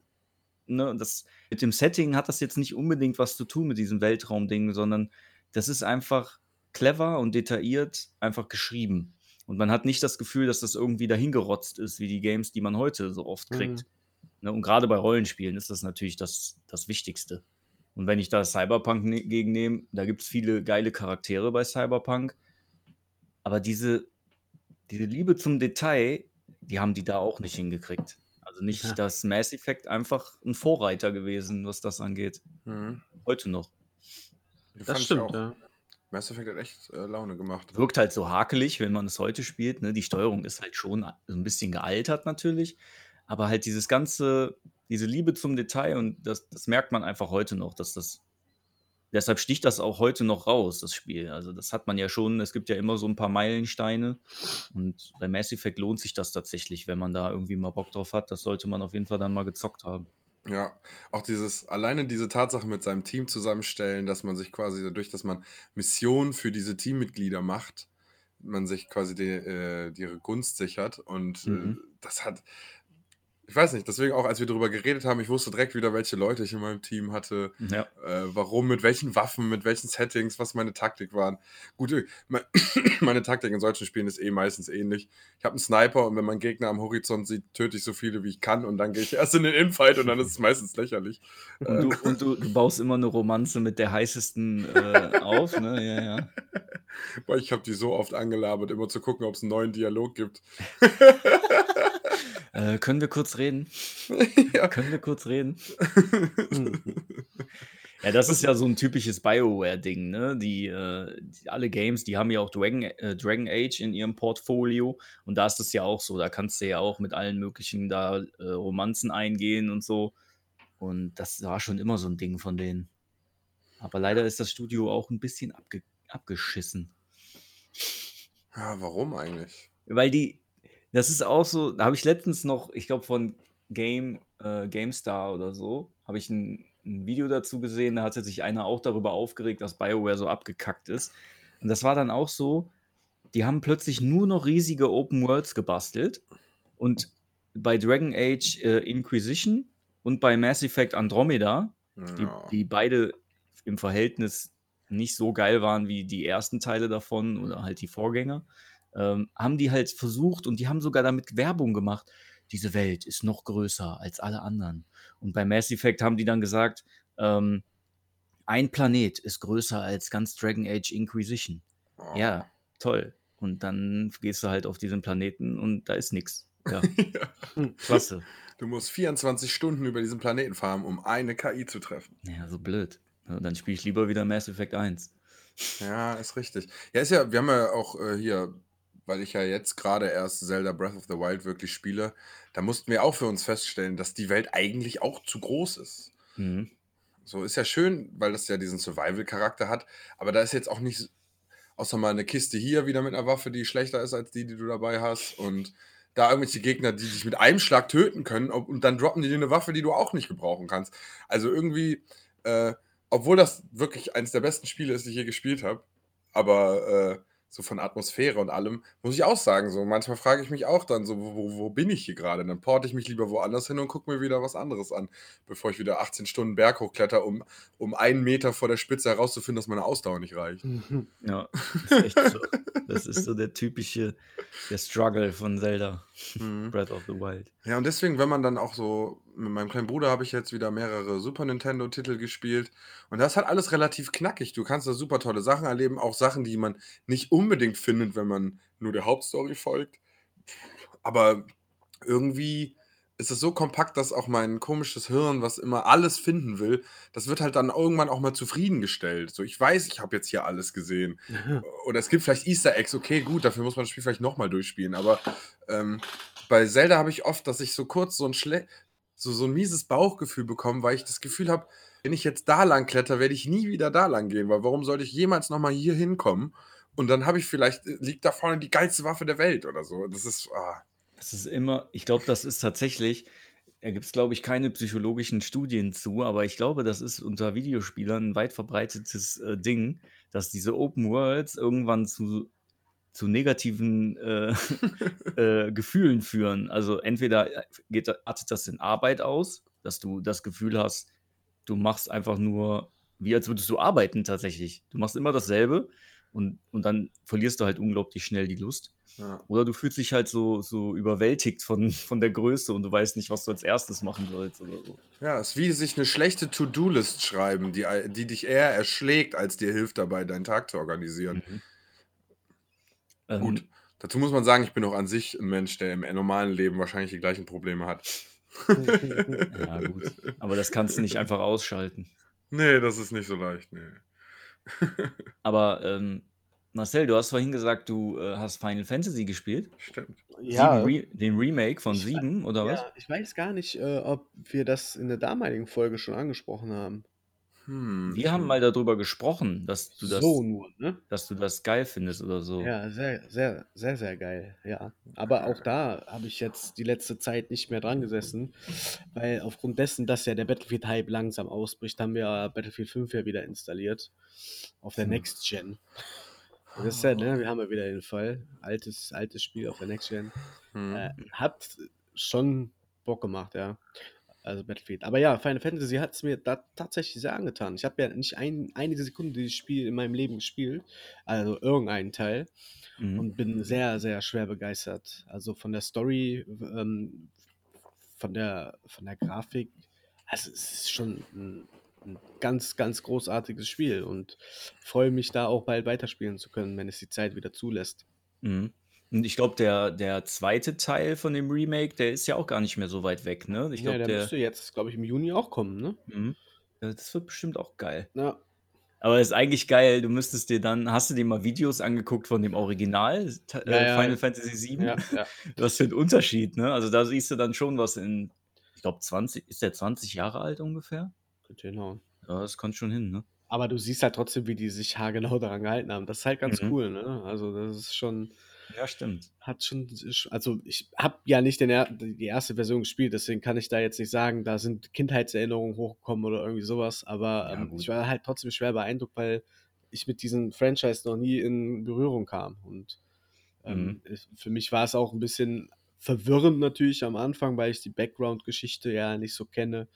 ne, das mit dem Setting hat das jetzt nicht unbedingt was zu tun mit diesem Weltraumding, sondern das ist einfach clever und detailliert einfach geschrieben. Und man hat nicht das Gefühl, dass das irgendwie dahingerotzt ist, wie die Games, die man heute so oft kriegt. Mhm. Ne, und gerade bei Rollenspielen ist das natürlich das, das Wichtigste. Und wenn ich da Cyberpunk ne gegennehme, da gibt es viele geile Charaktere bei Cyberpunk. Aber diese, diese Liebe zum Detail, die haben die da auch nicht hingekriegt. Also nicht ja. das Mass Effect einfach ein Vorreiter gewesen, was das angeht. Mhm. Heute noch. Das stimmt, ja. Mass Effect hat echt äh, Laune gemacht. Wirkt halt so hakelig, wenn man es heute spielt. Ne? Die Steuerung ist halt schon so ein bisschen gealtert natürlich. Aber halt dieses ganze, diese Liebe zum Detail und das, das merkt man einfach heute noch, dass das deshalb sticht das auch heute noch raus, das Spiel. Also, das hat man ja schon es gibt ja immer so ein paar Meilensteine und bei Mass Effect lohnt sich das tatsächlich, wenn man da irgendwie mal Bock drauf hat. Das sollte man auf jeden Fall dann mal gezockt haben. Ja, auch dieses alleine diese Tatsache mit seinem Team zusammenstellen, dass man sich quasi dadurch, dass man Missionen für diese Teammitglieder macht, man sich quasi die, äh, ihre Gunst sichert und, äh, Mhm. das hat ich weiß nicht, deswegen auch, als wir darüber geredet haben, ich wusste direkt wieder, welche Leute ich in meinem Team hatte, Ja. äh, warum, mit welchen Waffen, mit welchen Settings, was meine Taktik waren. Gut, äh, mei (clears throat) meine Taktik in solchen Spielen ist eh meistens ähnlich. Ich habe einen Sniper und wenn mein Gegner am Horizont sieht, töte ich so viele, wie ich kann und dann gehe ich erst in den Infight und dann ist es meistens lächerlich. Und Äh, du und du du baust immer 'ne Romanze mit der Heißesten, äh, auf, ne? Ja, ja. (laughs) Boah, ich habe die so oft angelabert, immer zu gucken, ob's 'n neuen Dialog gibt. (laughs) Äh, können wir kurz reden? (laughs) Ja. Können wir kurz reden? (laughs) Ja, das ist ja so 'n typisches BioWare-Ding, ne? Die, äh die alle Games, die haben ja auch Dragon äh, Dragon Age in ihrem Portfolio und da ist das ja auch so. Da kannst du ja auch mit allen möglichen da, äh, Romanzen eingehen und so. Und das war schon immer so 'n Ding von denen. Aber leider ist das Studio auch 'n bisschen abge abgeschissen. Ja, warum eigentlich? Weil die das ist auch so da habe ich letztens noch, ich glaube von Game äh, GameStar oder so, habe ich 'n 'n Video dazu gesehen, da hatte sich einer auch darüber aufgeregt, dass BioWare so abgekackt ist. Und das war dann auch so, die haben plötzlich nur noch riesige Open Worlds gebastelt und bei Dragon Age, äh, Inquisition und bei Mass Effect Andromeda, die Ja. die beide im Verhältnis nicht so geil waren wie die ersten Teile davon oder halt die Vorgänger, ähm, haben die halt versucht und die haben sogar damit Werbung gemacht: „Diese Welt ist noch größer als alle anderen.“ Und bei Mass Effect haben die dann gesagt, ähm: „Ein Planet ist größer als ganz Dragon Age Inquisition.“ Oh. Ja, toll. Und dann gehst du halt auf diesen Planeten und da ist nix. Ja. Ja. (laughs) Klasse. Du musst 24 Stunden über diesen Planeten fahren, um eine KI zu treffen. Ja, so blöd. Dann spiele ich lieber wieder Mass Effect 1. Ja, ist richtig. Ja, ist ja wir haben ja auch, äh, hier weil ich ja jetzt grade erst Zelda Breath of the Wild wirklich spiele, da mussten wir auch für uns feststellen, dass die Welt eigentlich auch zu groß ist. Mhm. So, ist ja schön, weil das ja diesen Survival-Charakter hat, aber da ist jetzt auch nicht außer mal 'ne Kiste hier wieder mit 'ner Waffe, die schlechter ist als die, die du dabei hast und da irgendwelche Gegner, die dich mit einem Schlag töten können, und dann droppen die dir 'ne Waffe, die du auch nicht gebrauchen kannst. Also, irgendwie, äh, obwohl das wirklich eins der besten Spiele ist, die ich je gespielt habe, aber, äh, so von Atmosphäre und allem, muss ich auch sagen, so manchmal frage ich mich auch dann so: „Wo wo bin ich hier grade?“ Dann porte ich mich lieber woanders hin und gucke mir wieder was anderes an, bevor ich wieder 18 Stunden Berg hochkletter, um um 1 Meter vor der Spitze herauszufinden, dass meine Ausdauer nicht reicht. Ja, ist echt so. Das ist so der typische der Struggle von Zelda Mhm. Breath of the Wild. Ja, und deswegen, wenn man dann auch so mit meinem kleinen Bruder habe ich jetzt wieder mehrere Super Nintendo-Titel gespielt und das ist halt alles relativ knackig. Du kannst da super tolle Sachen erleben, auch Sachen, die man nicht unbedingt findet, wenn man nur der Hauptstory folgt. Aber irgendwie ist es so kompakt, dass auch mein komisches Hirn, was immer alles finden will, das wird halt dann irgendwann auch mal zufriedengestellt. So, ich weiß, ich habe jetzt hier alles gesehen. (laughs) Oder es gibt vielleicht Easter Eggs, okay, gut, dafür muss man das Spiel vielleicht noch mal durchspielen. Aber, ähm, bei Zelda habe ich oft, dass ich so kurz so 'n schle so so 'n mieses Bauchgefühl bekomme, weil ich das Gefühl habe, wenn ich jetzt da lang klettere, werde ich nie wieder da lang gehen, weil warum sollte ich jemals noch mal hier hinkommen? Und dann habe ich vielleicht äh, liegt da vorne die geilste Waffe der Welt oder so. Das ist, ah. Das ist immer ich glaube, das ist tatsächlich da gibt's, glaube ich, keine psychologischen Studien zu, aber ich glaube, das ist unter Videospielern 'n weit verbreitetes, äh, Ding, dass diese Open Worlds irgendwann zu zu negativen, äh, (laughs) äh, Gefühlen führen. Also, entweder, äh, geht artet das in Arbeit aus, dass du das Gefühl hast, du machst einfach nur wie als würdest du arbeiten tatsächlich. Du machst immer dasselbe und und dann verlierst du halt unglaublich schnell die Lust. Ja. Oder du fühlst dich halt so so überwältigt von von der Größe und du weißt nicht, was du als 1. machen sollst oder so. Ja, ist wie sich 'ne schlechte To-do-List schreiben, die die dich eher erschlägt, als dir hilft dabei, deinen Tag zu organisieren. Mhm. Gut, Ähm dazu muss man sagen, ich bin auch an sich 'n Mensch, der im, normalen Leben wahrscheinlich die gleichen Probleme hat. (laughs) Ja, gut. Aber das kannst du nicht einfach ausschalten. Ne, das ist nicht so leicht, ne. (laughs) Aber, ähm, Marcel, du hast vorhin gesagt, du, äh, hast Final Fantasy gespielt? Stimmt. 7 Ja. Re den Remake von 7 oder was? ja, ich weiß gar nicht, äh, ob wir das in der damaligen Folge schon angesprochen haben. Hm, Wir haben mal darüber gesprochen, dass du das So nur, ne? dass du das geil findest oder so. Ja, sehr, sehr, sehr, sehr geil, ja. Aber auch da habe ich jetzt die letzte Zeit nicht mehr dran gesessen, weil aufgrund dessen, dass ja der Battlefield-Hype langsam ausbricht, haben wir Battlefield 5 ja wieder installiert auf der Hm. Next Gen. Und das ist ja, ne, wir haben ja wieder den Fall, altes, altes Spiel auf der Next Gen. Hm. Äh, hat schon Bock gemacht, ja. Also Battlefield. Aber ja, Final Fantasy hat es mir da tatsächlich sehr angetan. Ich habe ja nicht ein, eine Sekunde dieses Spiel in meinem Leben gespielt, also irgendeinen Teil, Mhm. und bin sehr, sehr schwer begeistert. Also von der Story, ähm, von, der, von der Grafik. Also es ist schon ein, ein ganz, ganz großartiges Spiel und freue mich da auch bald weiterspielen zu können, wenn es die Zeit wieder zulässt. Mhm. Und ich glaube, der, der zweite Teil von dem Remake, der ist ja auch gar nicht mehr so weit weg, ne? Ich ja, glaube, der, der. müsste jetzt, glaube ich, im Juni auch kommen, ne? Mhm. Ja, Das wird bestimmt auch geil. Ja, Aber es ist eigentlich geil, du müsstest dir dann, hast du dir mal Videos angeguckt von dem Original, ta- Ja, äh, ja. Final Fantasy VII? ja, ja. (laughs) Was für ein Unterschied, ne? Also da siehst du dann schon was in, ich glaube 20, ist der 20 Jahre alt ungefähr? Hinhauen. Ja, das kommt schon hin, ne? Aber du siehst halt trotzdem, wie die sich haargenau (laughs) daran gehalten haben. Das ist halt ganz Mhm. cool, ne? Also das ist schon, Ja, stimmt. hat schon, also ich habe ja nicht den, die erste Version gespielt, deswegen kann ich da jetzt nicht sagen, da sind Kindheitserinnerungen hochgekommen oder irgendwie sowas. Aber Ja, ähm, ich war halt trotzdem schwer beeindruckt, weil ich mit diesem Franchise noch nie in Berührung kam. Und ähm, Mhm. für mich war es auch ein bisschen verwirrend natürlich am Anfang, weil ich die Background-Geschichte ja nicht so kenne.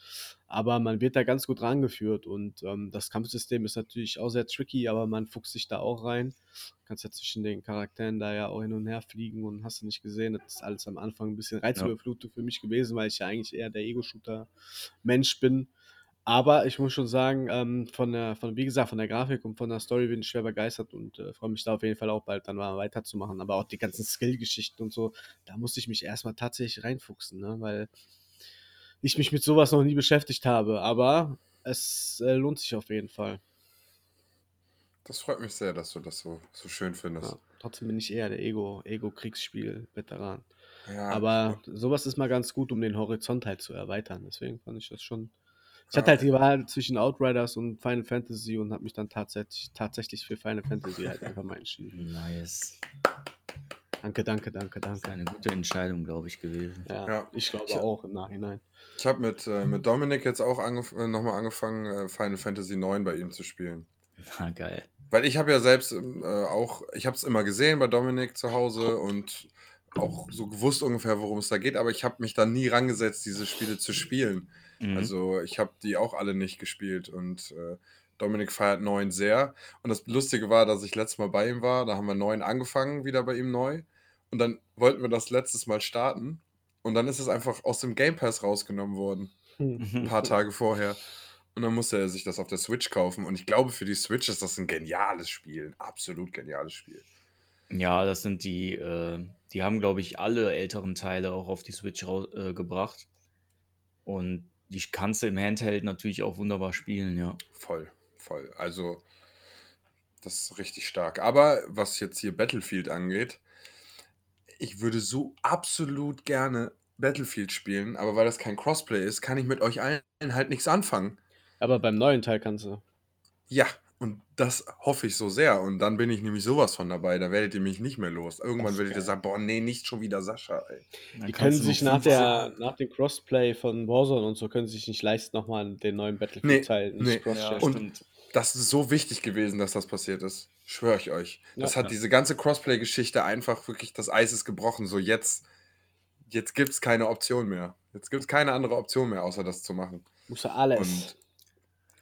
Aber man wird da ganz gut rangeführt und ähm, das Kampfsystem ist natürlich auch sehr tricky, aber man fuchst sich da auch rein. Du kannst ja zwischen den Charakteren da ja auch hin und her fliegen und hast du nicht gesehen, das ist alles am Anfang ein bisschen Reizüberflutung für mich gewesen, weil ich ja eigentlich eher der Ego-Shooter-Mensch bin. Aber ich muss schon sagen, ähm, von der, von, wie gesagt, von der Grafik und von der Story bin ich schwer begeistert und äh, freue mich da auf jeden Fall auch bald dann mal weiterzumachen. Aber auch die ganzen (laughs) Skill-Geschichten und so, da musste ich mich erstmal tatsächlich reinfuchsen, ne? weil ich mich mit sowas noch nie beschäftigt habe. Aber es äh, lohnt sich auf jeden Fall. Das freut mich sehr, dass du das so, so schön findest. Ja, trotzdem bin ich eher der Ego- Ego-Kriegsspiel-Veteran. Ja, Aber sowas ist mal ganz gut, um den Horizont halt zu erweitern. Deswegen fand ich das schon. Ich hatte halt die Wahl zwischen Outriders und Final Fantasy und habe mich dann tatsächlich, tatsächlich für Final Fantasy halt einfach mal entschieden. Nice. Danke, danke, danke, Das ist danke. eine gute Entscheidung, glaube ich, gewesen. Ja, Ja. ich glaube Ich- auch im Nachhinein. Ich habe mit, äh, mit Dominik jetzt auch angef äh, nochmal angefangen, äh, Final Fantasy 9 bei ihm zu spielen. Na, (laughs) geil. Weil ich habe ja selbst ähm, äh, auch, ich habe es immer gesehen bei Dominik zu Hause und auch so gewusst ungefähr, worum es da geht, aber ich habe mich da nie rangesetzt, diese Spiele zu spielen. Mhm. Also ich habe die auch alle nicht gespielt und äh, Dominik feiert 9 sehr. Und das Lustige war, dass ich letztes Mal bei ihm war, da haben wir 9 angefangen, wieder bei ihm neu. Und dann wollten wir das letztes Mal starten und dann ist es einfach aus dem Game Pass rausgenommen worden, Hm. ein paar Tage vorher. Und dann musste er sich das auf der Switch kaufen. Und ich glaube, für die Switch ist das ein geniales Spiel. Ein absolut geniales Spiel. Ja, das sind die, äh, die haben, glaube ich, alle älteren Teile auch auf die Switch äh, gebracht. Und die kannst du im Handheld natürlich auch wunderbar spielen, ja. Voll, voll. Also, das ist richtig stark. Aber was jetzt hier Battlefield angeht, ich würde so absolut gerne Battlefield spielen, aber weil das kein Crossplay ist, kann ich mit euch allen halt nichts anfangen. Aber beim neuen Teil kannst du. Ja, und das hoffe ich so sehr. Und dann bin ich nämlich sowas von dabei. Da werdet ihr mich nicht mehr los. Irgendwann werdet ihr sagen, boah, nee, nicht schon wieder Sascha, ey. Dann Die können sich nach, 15 der, nach dem Crossplay von Warzone und so, können sich nicht leisten, nochmal den neuen Battlefield-Teil nicht nee. cross-stellen. Und-. Das ist so wichtig gewesen, dass das passiert ist. Schwöre ich euch. Das Ja. hat diese ganze Crossplay-Geschichte einfach wirklich, das Eis ist gebrochen. So jetzt, jetzt gibt es keine Option mehr. Jetzt gibt es keine andere Option mehr, außer das zu machen. Musst du alles. Und,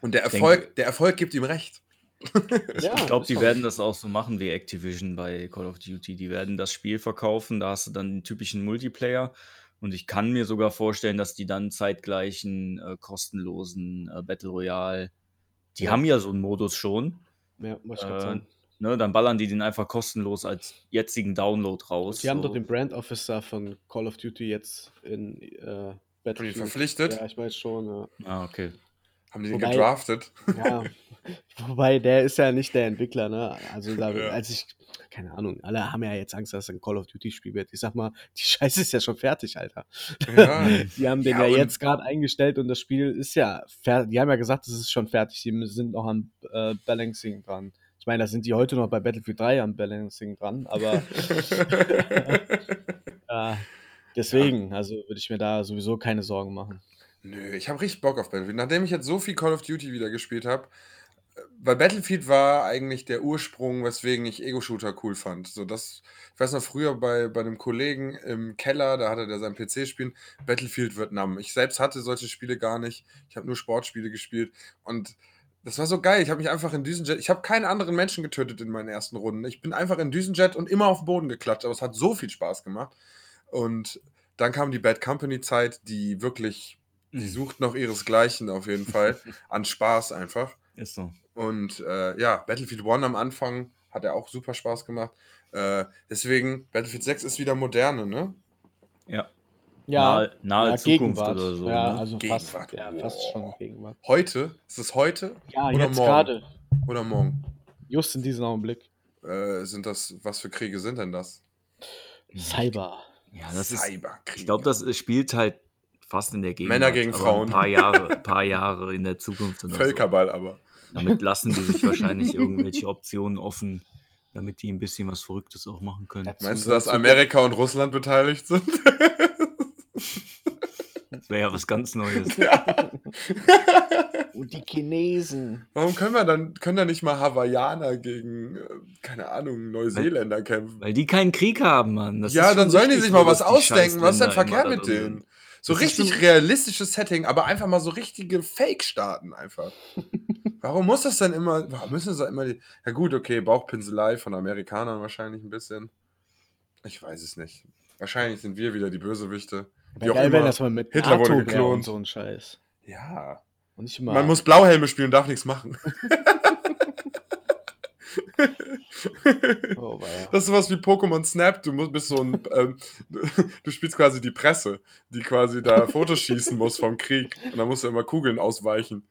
und der Ich Erfolg, denke- der Erfolg gibt ihm recht. (laughs) Ja, ich glaube, die werden das auch so machen wie Activision bei Call of Duty. Die werden das Spiel verkaufen, da hast du dann den typischen Multiplayer. Und ich kann mir sogar vorstellen, dass die dann zeitgleich einen äh, kostenlosen äh, Battle Royale. Die Ja. haben ja so einen Modus schon. Ja, muss ich Äh, sagen. Ne, dann ballern die den einfach kostenlos als jetzigen Download raus. Die haben so. doch den Brand Officer von Call of Duty jetzt in äh, Battlefield. verpflichtet? Ja, ich weiß schon. Ja. Ah, okay. Haben die den Wobei- gedraftet? Ja, (laughs) wobei der ist ja nicht der Entwickler, ne? Also da, Ja. als ich, keine Ahnung, alle haben ja jetzt Angst, dass es ein Call of Duty Spiel wird. Ich sag mal, die (laughs) Scheiße ist ja schon fertig, Alter. Ja. (laughs) Die haben den Ja, ja, jetzt gerade eingestellt und das Spiel ist ja fertig. Die haben ja gesagt, es ist schon fertig. Die sind noch am äh, Balancing dran. Ich meine, da sind die heute noch bei Battlefield 3 am Balancing dran, aber äh, deswegen, also würde ich mir da sowieso keine Sorgen machen. Nö, ich habe richtig Bock auf Battlefield. Nachdem ich jetzt so viel Call of Duty wieder gespielt habe, weil Battlefield war eigentlich der Ursprung, weswegen ich Ego-Shooter cool fand. So das, ich weiß noch früher bei, bei einem Kollegen im Keller, da hatte der sein PC spielen, Battlefield Vietnam. Ich selbst hatte solche Spiele gar nicht. Ich habe nur Sportspiele gespielt und das war so geil. Ich habe mich einfach in Düsenjet, ich habe keinen anderen Menschen getötet in meinen ersten Runden. Ich bin einfach in Düsenjet und immer auf den Boden geklatscht, aber es hat so viel Spaß gemacht. Und dann kam die Bad Company Zeit, die wirklich, die sucht noch ihresgleichen auf jeden Fall, (laughs) an Spaß einfach. Ist so. Und äh, ja, Battlefield 1 am Anfang hat er auch super Spaß gemacht. Äh, deswegen, Battlefield 6 ist wieder moderne, ne? Ja. Ja, nahe, nahe ja, Zukunft Gegenwart. oder so. ja, ne? also Gegenwart. fast, ja, fast schon Gegenwart. Heute? Ist es heute Ja, Oder jetzt morgen? gerade, oder morgen? just in diesem Augenblick. Äh, sind das, was für Kriege sind denn das? Cyber. ja, das ist, Cyberkriege. ich glaube, das ist- spielt halt fast in der Gegend. Männer gegen Frauen. Ein paar Jahre, (laughs) paar Jahre in der Zukunft. oder so. Völkerball aber. Damit lassen die sich wahrscheinlich (laughs) irgendwelche Optionen offen, damit die ein bisschen was Verrücktes auch machen können. Dazu Meinst du, dass Amerika und Russland beteiligt sind? (laughs) Das wäre ja was ganz Neues. Und die Chinesen. Warum können wir dann, können da nicht mal Hawaiianer gegen, äh, keine Ahnung, Neuseeländer kämpfen? Weil die keinen Krieg haben, Mann. Das ja, ist dann sollen die sich mal was ausdenken. Was ist denn verkehrt mit denen? So Das richtig realistisches Setting, aber einfach mal so richtige Fake-Staaten einfach. (laughs) Warum muss das denn immer, warum müssen das immer die, ja gut, okay, Bauchpinselei von Amerikanern wahrscheinlich ein bisschen. Ich weiß es nicht. Wahrscheinlich sind wir wieder die Bösewichte. Wie auch geil, wenn immer. das mal mit Hitler wurde NATO wäre geklont. und so ein Scheiß. Ja. Und nicht immer. Man muss Blauhelme spielen und darf nichts machen. (laughs) oh. Das ist sowas wie Pokémon Snap. Du musst, bist so ein, (laughs) ähm, du spielst quasi die Presse, die quasi da Fotos schießen muss vom Krieg. Und dann musst du immer Kugeln ausweichen.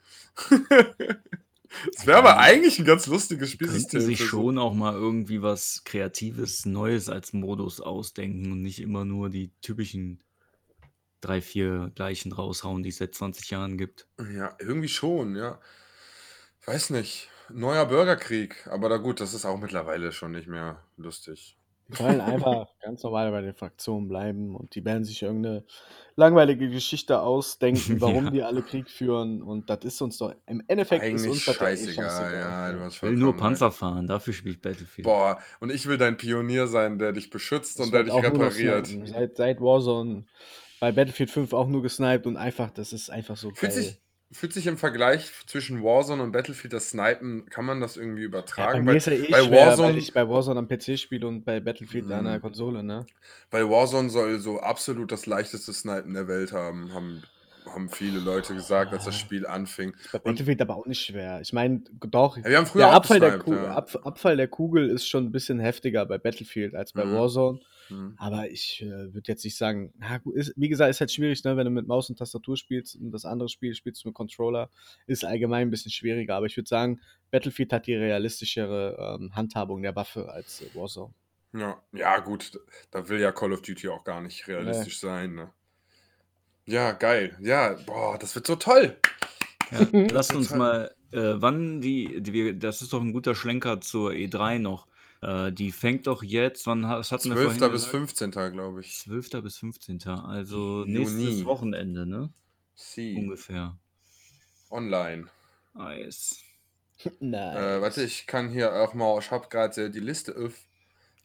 Das wäre aber eigentlich ein ganz lustiges Spielsystem. sich schon auch mal irgendwie was Kreatives, Neues als Modus ausdenken und nicht immer nur die typischen drei, vier gleichen raushauen, die es seit 20 Jahren gibt. Ja, irgendwie schon, ja. Weiß nicht. Neuer Bürgerkrieg. Aber da gut, das ist auch mittlerweile schon nicht mehr lustig. Die sollen einfach (laughs) ganz normal bei den Fraktionen bleiben und die werden sich irgendeine langweilige Geschichte ausdenken, (laughs) warum Ja. die alle Krieg führen. Und das ist uns doch, im Endeffekt ist Eigentlich uns das doch eh scheißegal. Ja, du hast Ich will nur. Panzer fahren, dafür spiele ich Battlefield. Boah, und ich will dein Pionier sein, der dich beschützt Das und der dich repariert. Seit, seit Warzone bei Battlefield 5 auch nur gesniped und einfach, das ist einfach so Fühlt geil. sich, fühlt sich im Vergleich zwischen Warzone und Battlefield das Snipen, kann man das irgendwie Ja, bei übertragen? mir ist ja eh bei schwer, Warzone- weil ich bei Warzone am PC spiele und bei Battlefield an der Mhm. Konsole, ne? weil Warzone soll so absolut das leichteste Snipen der Welt haben, haben, haben viele Leute gesagt, als das. Spiel anfing. Bei Battlefield aber auch nicht schwer. Ich meine, doch, Ja, wir haben früher der Abfall der, gesniped, Kugel, ja. Ab, Abfall der Kugel ist schon ein bisschen heftiger bei Battlefield als bei Mhm. Warzone. Hm. Aber ich äh, würde jetzt nicht sagen, na ist, wie gesagt, ist halt schwierig, ne, wenn du mit Maus und Tastatur spielst und das andere Spiel spielst du mit Controller, ist allgemein ein bisschen schwieriger. Aber ich würde sagen, Battlefield hat die realistischere ähm, Handhabung der Waffe als äh, Warzone. Ja, ja, gut, da will ja Call of Duty auch gar nicht realistisch sein, ne? Ja, geil. Ja, boah, das wird so toll. Ja, (laughs) lasst uns mal, äh, wann die, die, wir- das ist doch ein guter Schlenker zur E3 noch. Äh, die fängt doch jetzt, wann was hatten wir 12. vorhin bis gesagt? 15. glaube ich. 12. bis 15. Also Juni. nächstes Wochenende, ne? Sie. Ungefähr. Online. Nice. (laughs) Nein. Äh, warte, ich kann hier auch mal, ich habe gerade die Liste auf.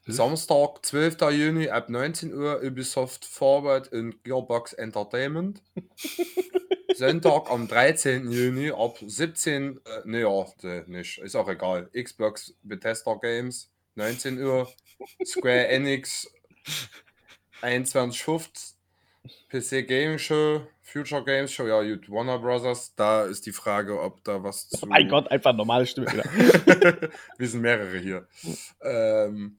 Samstag, 12. Juni ab 19 Uhr Ubisoft Forward und Gearbox Entertainment. (laughs) Sonntag am 13. Juni ab 17 äh, ne, ja, äh, nicht, ist auch egal. Xbox Bethesda Games, 19 Uhr. Square Enix, 21.50 PC Gaming Show, Future Games Show, ja, gut, Warner Brothers. Da ist die Frage, ob da was zu. oh mein Gott, einfach normale Stimme. wieder. (laughs) Wir sind mehrere hier. Ähm,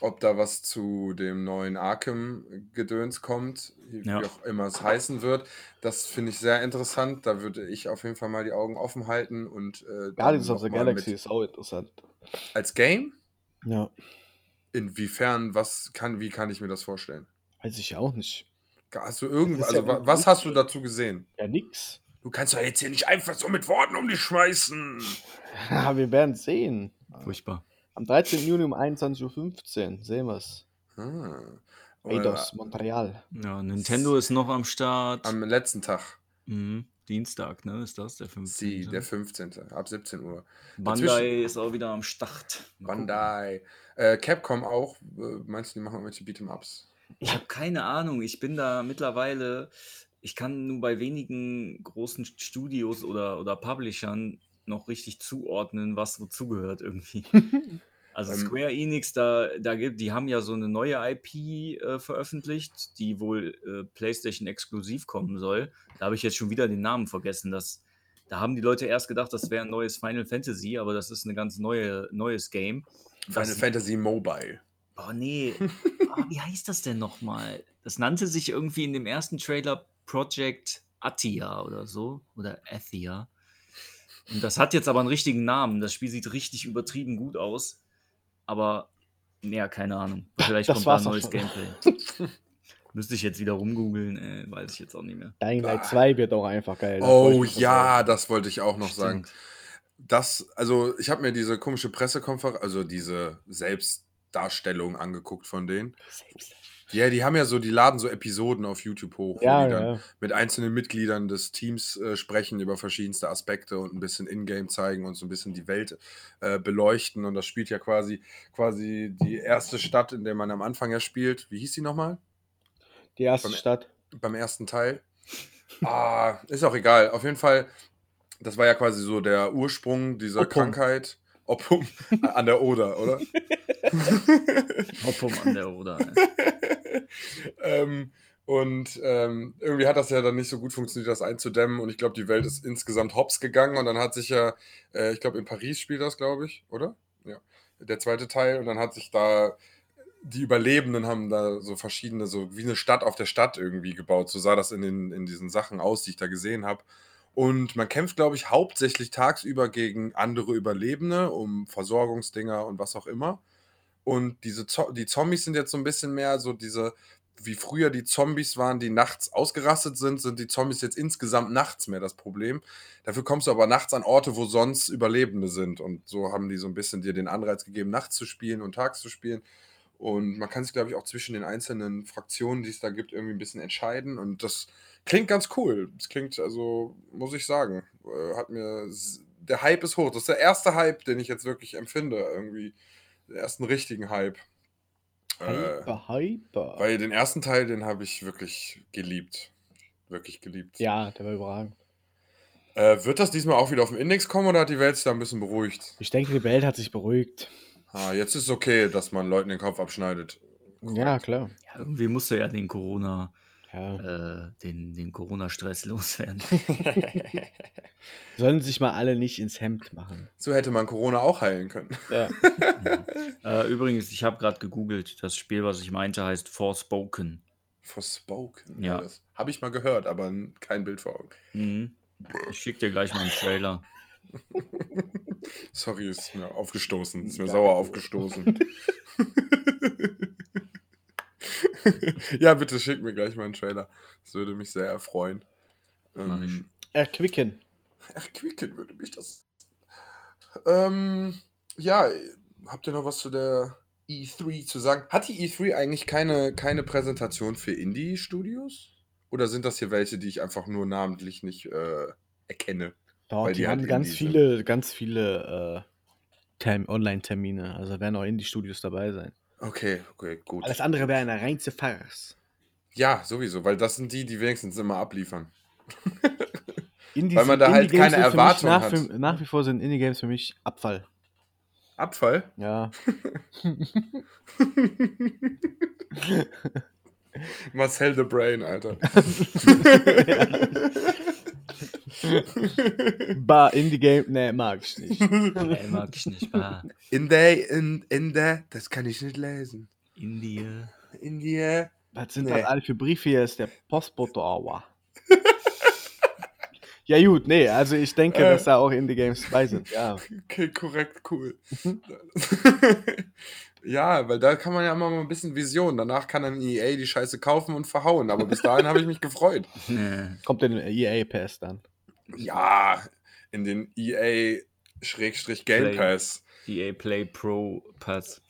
ob da was zu dem neuen Arkham-Gedöns kommt, wie Ja. auch immer es heißen wird. Das finde ich sehr interessant. Da würde ich auf jeden Fall mal die Augen offen halten und äh, Guardians of the Galaxy ist auch interessant. als Game. Ja. Inwiefern, was kann, wie kann ich mir das vorstellen? Weiß ich auch nicht. Hast du irgend, Das ist also ja wa- was hast du dazu gesehen? Ja, nix. Du kannst doch jetzt hier nicht einfach so mit Worten um dich schmeißen. (laughs) Ja, wir werden sehen. Furchtbar. Am 13. Juni um 21.15 Uhr sehen wir es. Ah. Eidos, Montreal. Ja, Nintendo ist noch am Start. am letzten Tag, Mhm. Dienstag, ne? Ist das der 15. sie, der 15. ab 17 Uhr. Bandai Dazwischen- ist auch wieder am Start. Mal. Bandai. Äh, Capcom auch. Äh, Meinst du, die machen irgendwelche Beat'em-Ups? Ich habe keine Ahnung. Ich bin da mittlerweile, ich kann nur bei wenigen großen Studios oder, oder Publishern noch richtig zuordnen, was dazugehört irgendwie. (laughs) Also Ähm, Square Enix, da, da gibt, die haben ja so eine neue IP äh, veröffentlicht, die wohl äh, PlayStation exklusiv kommen soll. Da habe ich jetzt schon wieder den Namen vergessen. Das, da haben die Leute erst gedacht, das wäre ein neues Final Fantasy, aber das ist ein ganz neue, neues Game. Final Das- Fantasy Mobile. Oh nee, oh, (laughs) wie heißt das denn nochmal? Das nannte sich irgendwie in dem ersten Trailer Project Atia oder so. Oder Athia. Und das hat jetzt aber einen richtigen Namen. Das Spiel sieht richtig übertrieben gut aus. Aber, ja, keine Ahnung. (laughs) Vielleicht Das kommt da ein neues schon. Gameplay. (laughs) Müsste ich jetzt wieder rumgoogeln, äh, weiß ich jetzt auch nicht mehr. Dying Light Ah. 2 wird auch einfach geil. da freu ich Oh ja, drauf. das wollte ich auch noch sagen. Stimmt. Das, also ich habe mir diese komische Pressekonferenz, also diese Selbstdarstellung angeguckt von denen. Ja, die haben ja so, die laden so Episoden auf YouTube hoch, wo Ja, die dann ja. mit einzelnen Mitgliedern des Teams äh, sprechen über verschiedenste Aspekte und ein bisschen Ingame zeigen und so ein bisschen die Welt äh, beleuchten. Und das spielt ja quasi, quasi die erste Stadt, in der man am Anfang ja spielt. Wie hieß die nochmal? Die erste Beim- Stadt. beim ersten Teil. Ah, ist auch egal. Auf jeden Fall, das war ja quasi so der Ursprung dieser Oppum. Krankheit. Oppum an der Oder, oder? (laughs) Hoppum an der Oder. (laughs) ähm, und ähm, irgendwie hat das ja dann nicht so gut funktioniert, das einzudämmen. Und ich glaube, die Welt ist insgesamt hops gegangen. Und dann hat sich ja, äh, ich glaube, in Paris spielt das, glaube ich, oder? Ja, der zweite Teil. Und dann hat sich da, die Überlebenden haben da so verschiedene, so wie eine Stadt auf der Stadt irgendwie gebaut. So sah das in, den, in diesen Sachen aus, die ich da gesehen habe. Und man kämpft, glaube ich, hauptsächlich tagsüber gegen andere Überlebende, um Versorgungsdinger und was auch immer. Und diese Zo die Zombies sind jetzt so ein bisschen mehr so diese, wie früher die Zombies waren, die nachts ausgerastet sind, sind die Zombies jetzt insgesamt nachts mehr das Problem. Dafür kommst du aber nachts an Orte, wo sonst Überlebende sind. Und so haben die so ein bisschen dir den Anreiz gegeben, nachts zu spielen und tags zu spielen. Und man kann sich, glaube ich, auch zwischen den einzelnen Fraktionen, die es da gibt, irgendwie ein bisschen entscheiden. Und das klingt ganz cool. Das klingt, also, muss ich sagen, äh, hat mir. Der Hype ist hoch. Das ist der erste Hype, den ich jetzt wirklich empfinde. Irgendwie. Den ersten richtigen Hype. Äh, Hyper, hyper. weil den ersten Teil, den habe ich wirklich geliebt. Wirklich geliebt. ja, der war überragend. Äh, wird das diesmal auch wieder auf den Index kommen oder hat die Welt sich da ein bisschen beruhigt? Ich denke, die Welt hat sich beruhigt. Ah, jetzt ist es okay, dass man Leuten den Kopf abschneidet. Ja, klar. Ja, irgendwie musste ja den Corona, Ja. äh, den, den Corona-Stress (laughs) loswerden. Sollen sich mal alle nicht ins Hemd machen. So hätte man Corona auch heilen können. Ja. (laughs) äh, übrigens, ich habe gerade gegoogelt. Das Spiel, was ich meinte, heißt Forspoken. Forspoken. Ja. Das habe ich mal gehört, aber kein Bild vor Augen. Mhm. Ich schicke dir gleich mal einen Trailer. (laughs) Sorry, ist mir aufgestoßen. Ist mir Ja. sauer aufgestoßen. (laughs) ja, bitte schick mir gleich mal einen Trailer. Das würde mich sehr erfreuen. Ähm, Erquicken. Ach, quicken würde mich das. Ähm, ja, habt ihr noch was zu der E3 zu sagen? Hat die E3 eigentlich keine, keine Präsentation für Indie-Studios? Oder sind das hier welche, die ich einfach nur namentlich nicht äh, erkenne? Doch, Weil die, die halt haben ganz Indie sind. viele, ganz viele äh, Term- Online-Termine. Also werden auch Indie-Studios dabei sein. Okay, okay, gut. Alles andere wäre eine reinste Farce. Ja, sowieso, weil das sind die, die wenigstens immer abliefern. (laughs) Indies, Weil man da halt keine Erwartung nach, hat. Für, nach wie vor sind Indie-Games für mich Abfall. Abfall? Ja. (laughs) (laughs) Marcel the Brain, Alter. Bar Indie Game, nee, mag ich nicht. Nee, mag ich nicht. Ah, In der, in, in der, das kann ich nicht lesen. Indie. In der. Was sind Nee. das alle für Briefe hier? Ist der Postbote Aua. ja, gut, nee, also ich denke, Äh. dass da auch Indie Games bei sind, ja. Okay, korrekt, cool. Mhm. ja, weil da kann man ja immer mal ein bisschen Vision. Danach kann dann EA die Scheiße kaufen und verhauen. Aber bis dahin habe ich mich gefreut. Kommt in den EA Pass dann. Ja, in den EA Schrägstrich Game. Pass. EA Play Pro Pass.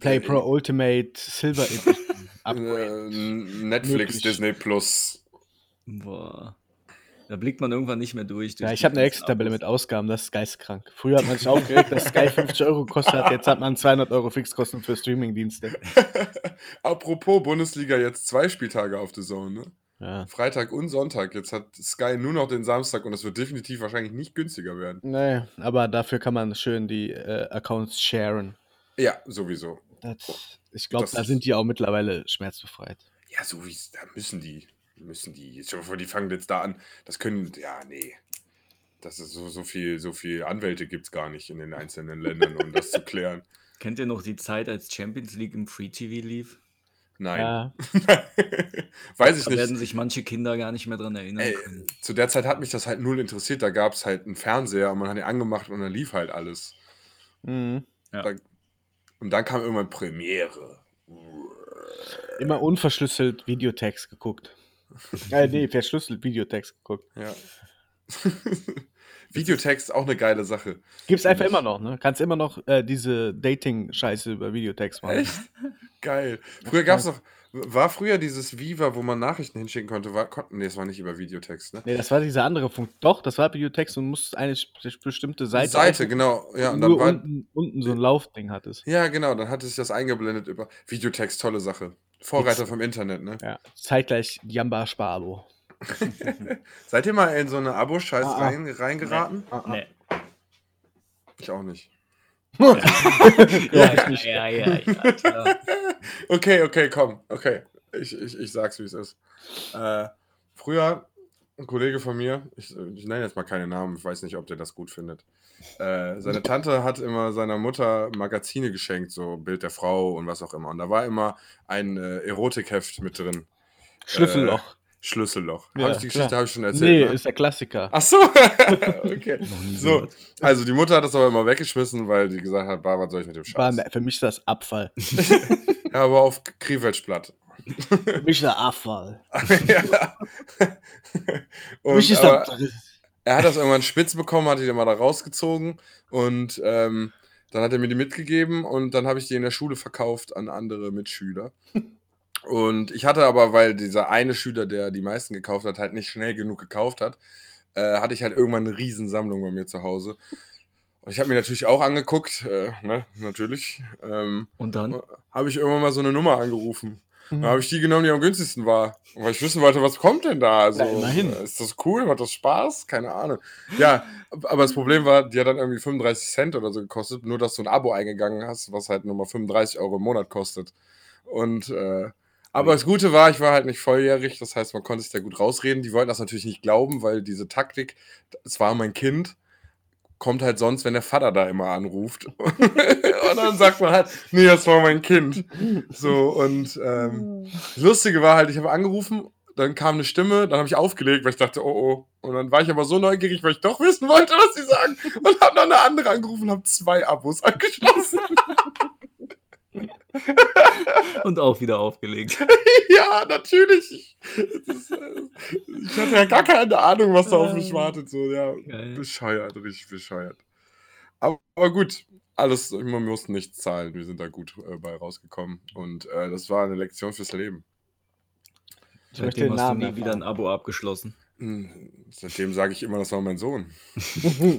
Play Pro Ultimate Silver (laughs) Edition. Upgrade. Äh, Netflix, Möglich. Disney Plus. Boah. Da blickt man irgendwann nicht mehr durch. Ja, durch ich die habe eine Excel-Tabelle mit Ausgaben, das ist geistkrank. Früher hat man sich aufgeregt, dass Sky 50 Euro gekostet hat, jetzt hat man 200 Euro Fixkosten für Streamingdienste. (laughs) Apropos Bundesliga, jetzt zwei Spieltage auf der Zone. Ne? Ja. Freitag und Sonntag. Jetzt hat Sky nur noch den Samstag und es wird definitiv wahrscheinlich nicht günstiger werden. Nee, aber dafür kann man schön die äh, Accounts sharen. Ja, sowieso. Das, ich glaube, Das da sind die auch mittlerweile schmerzbefreit. Ja, so wie es, da müssen die, müssen die. Jetzt vor, die fangen jetzt da an. Das können, ja, nee. Das ist so, so viel, so viel Anwälte gibt es gar nicht in den einzelnen Ländern, um das zu klären. (laughs) Kennt ihr noch die Zeit, als Champions League im Free TV lief? Nein. Ja, (laughs) Weiß ich Da werden nicht. sich manche Kinder gar nicht mehr dran erinnern Ey, können. zu der Zeit hat mich das halt null interessiert. Da gab es halt einen Fernseher und man hat ihn angemacht und dann lief halt alles. mhm. Ja. Da, und dann kam irgendwann Premiere. immer unverschlüsselt Videotext geguckt. (laughs) äh, nee, verschlüsselt Videotext geguckt. Ja. (laughs) Videotext auch eine geile Sache. Gibt's einfach immer noch, ne? Kannst immer noch äh, diese Dating-Scheiße über Videotext machen. Echt? (laughs) Geil. Früher gab es noch, war früher dieses Viva, wo man Nachrichten hinschicken konnte, war, konnten, nee, das war nicht über Videotext, ne? Nee, das war diese andere Funktion. Doch, das war Videotext und musst eine bestimmte Seite. Seite, genau. Ja, und dann war, unten, unten so ein Laufding hattest. ja, genau, dann hatte sich das eingeblendet über Videotext, tolle Sache. Vorreiter vom Internet, ne? Ja, zeitgleich Jamba Sparabo. (laughs) Seid ihr mal in so eine Abo-Scheiß Ah, ah. rein, reingeraten? Nee. Ich auch nicht. (laughs) Ja, (laughs) Ja, ich nicht. ja, ja, ja. Okay, okay, komm. Okay. Ich, ich, ich sag's, wie es ist. Äh, früher, ein Kollege von mir, ich, ich nenne jetzt mal keine Namen, ich weiß nicht, ob der das gut findet. Äh, seine Tante hat immer seiner Mutter Magazine geschenkt, so Bild der Frau und was auch immer. Und da war immer ein äh, Erotikheft mit drin. Schlüsselloch. Schlüsselloch. Ja, ich die Geschichte habe ich schon nee, erzählt. ne? ist der Klassiker. Ach so. (laughs) okay. So, also die Mutter hat das aber immer weggeschmissen, weil die gesagt hat, bah, was soll ich mit dem Scheiß? für mich ist das Abfall. (laughs) (laughs) Ja, aber auf Kriwetschblatt. Für mich ist das Abfall. ja. Und, mich ist das. er hat das irgendwann spitz bekommen, hat die dann mal da rausgezogen und ähm, dann hat er mir die mitgegeben und dann habe ich die in der Schule verkauft an andere Mitschüler. Und ich hatte aber, weil dieser eine Schüler, der die meisten gekauft hat, halt nicht schnell genug gekauft hat, äh, hatte ich halt irgendwann eine Riesensammlung bei mir zu Hause. Und ich habe mir natürlich auch angeguckt, äh, ne, natürlich. Ähm, Und dann? habe ich irgendwann mal so eine Nummer angerufen. Mhm. Da habe ich die genommen, die am günstigsten war. Weil ich wissen wollte, was kommt denn da? Also, immerhin. äh, Ist das cool? Macht das Spaß? Keine Ahnung. Ja, aber das Problem war, die hat dann irgendwie 35 Cent oder so gekostet, nur dass du ein Abo eingegangen hast, was halt nur mal 35 Euro im Monat kostet. Und, äh, aber das Gute war, ich war halt nicht volljährig, das heißt, man konnte sich da gut rausreden. Die wollten das natürlich nicht glauben, weil diese Taktik, es war mein Kind, kommt halt sonst, wenn der Vater da immer anruft. (laughs) und dann sagt man halt, nee, das war mein Kind. So, und ähm, das (laughs) Lustige war halt, ich habe angerufen, dann kam eine Stimme, dann habe ich aufgelegt, weil ich dachte, oh oh. Und dann war ich aber so neugierig, weil ich doch wissen wollte, was sie sagen. Und habe dann eine andere angerufen und habe zwei Abos (laughs) angeschlossen. (laughs) Und auch wieder aufgelegt. (laughs) ja, natürlich. Das ist, ich hatte ja gar keine Ahnung, was da auf mich wartet. So, ja, Geil. bescheuert, richtig bescheuert. Aber, aber gut, alles, man muss nichts zahlen. Wir sind da gut äh, bei rausgekommen. Und äh, das war eine Lektion fürs Leben. Ich möchte Seitdem den hast du Namen nie wieder ein erfahren. Abo abgeschlossen. Hm, Seitdem sage ich immer, das war mein Sohn. (laughs)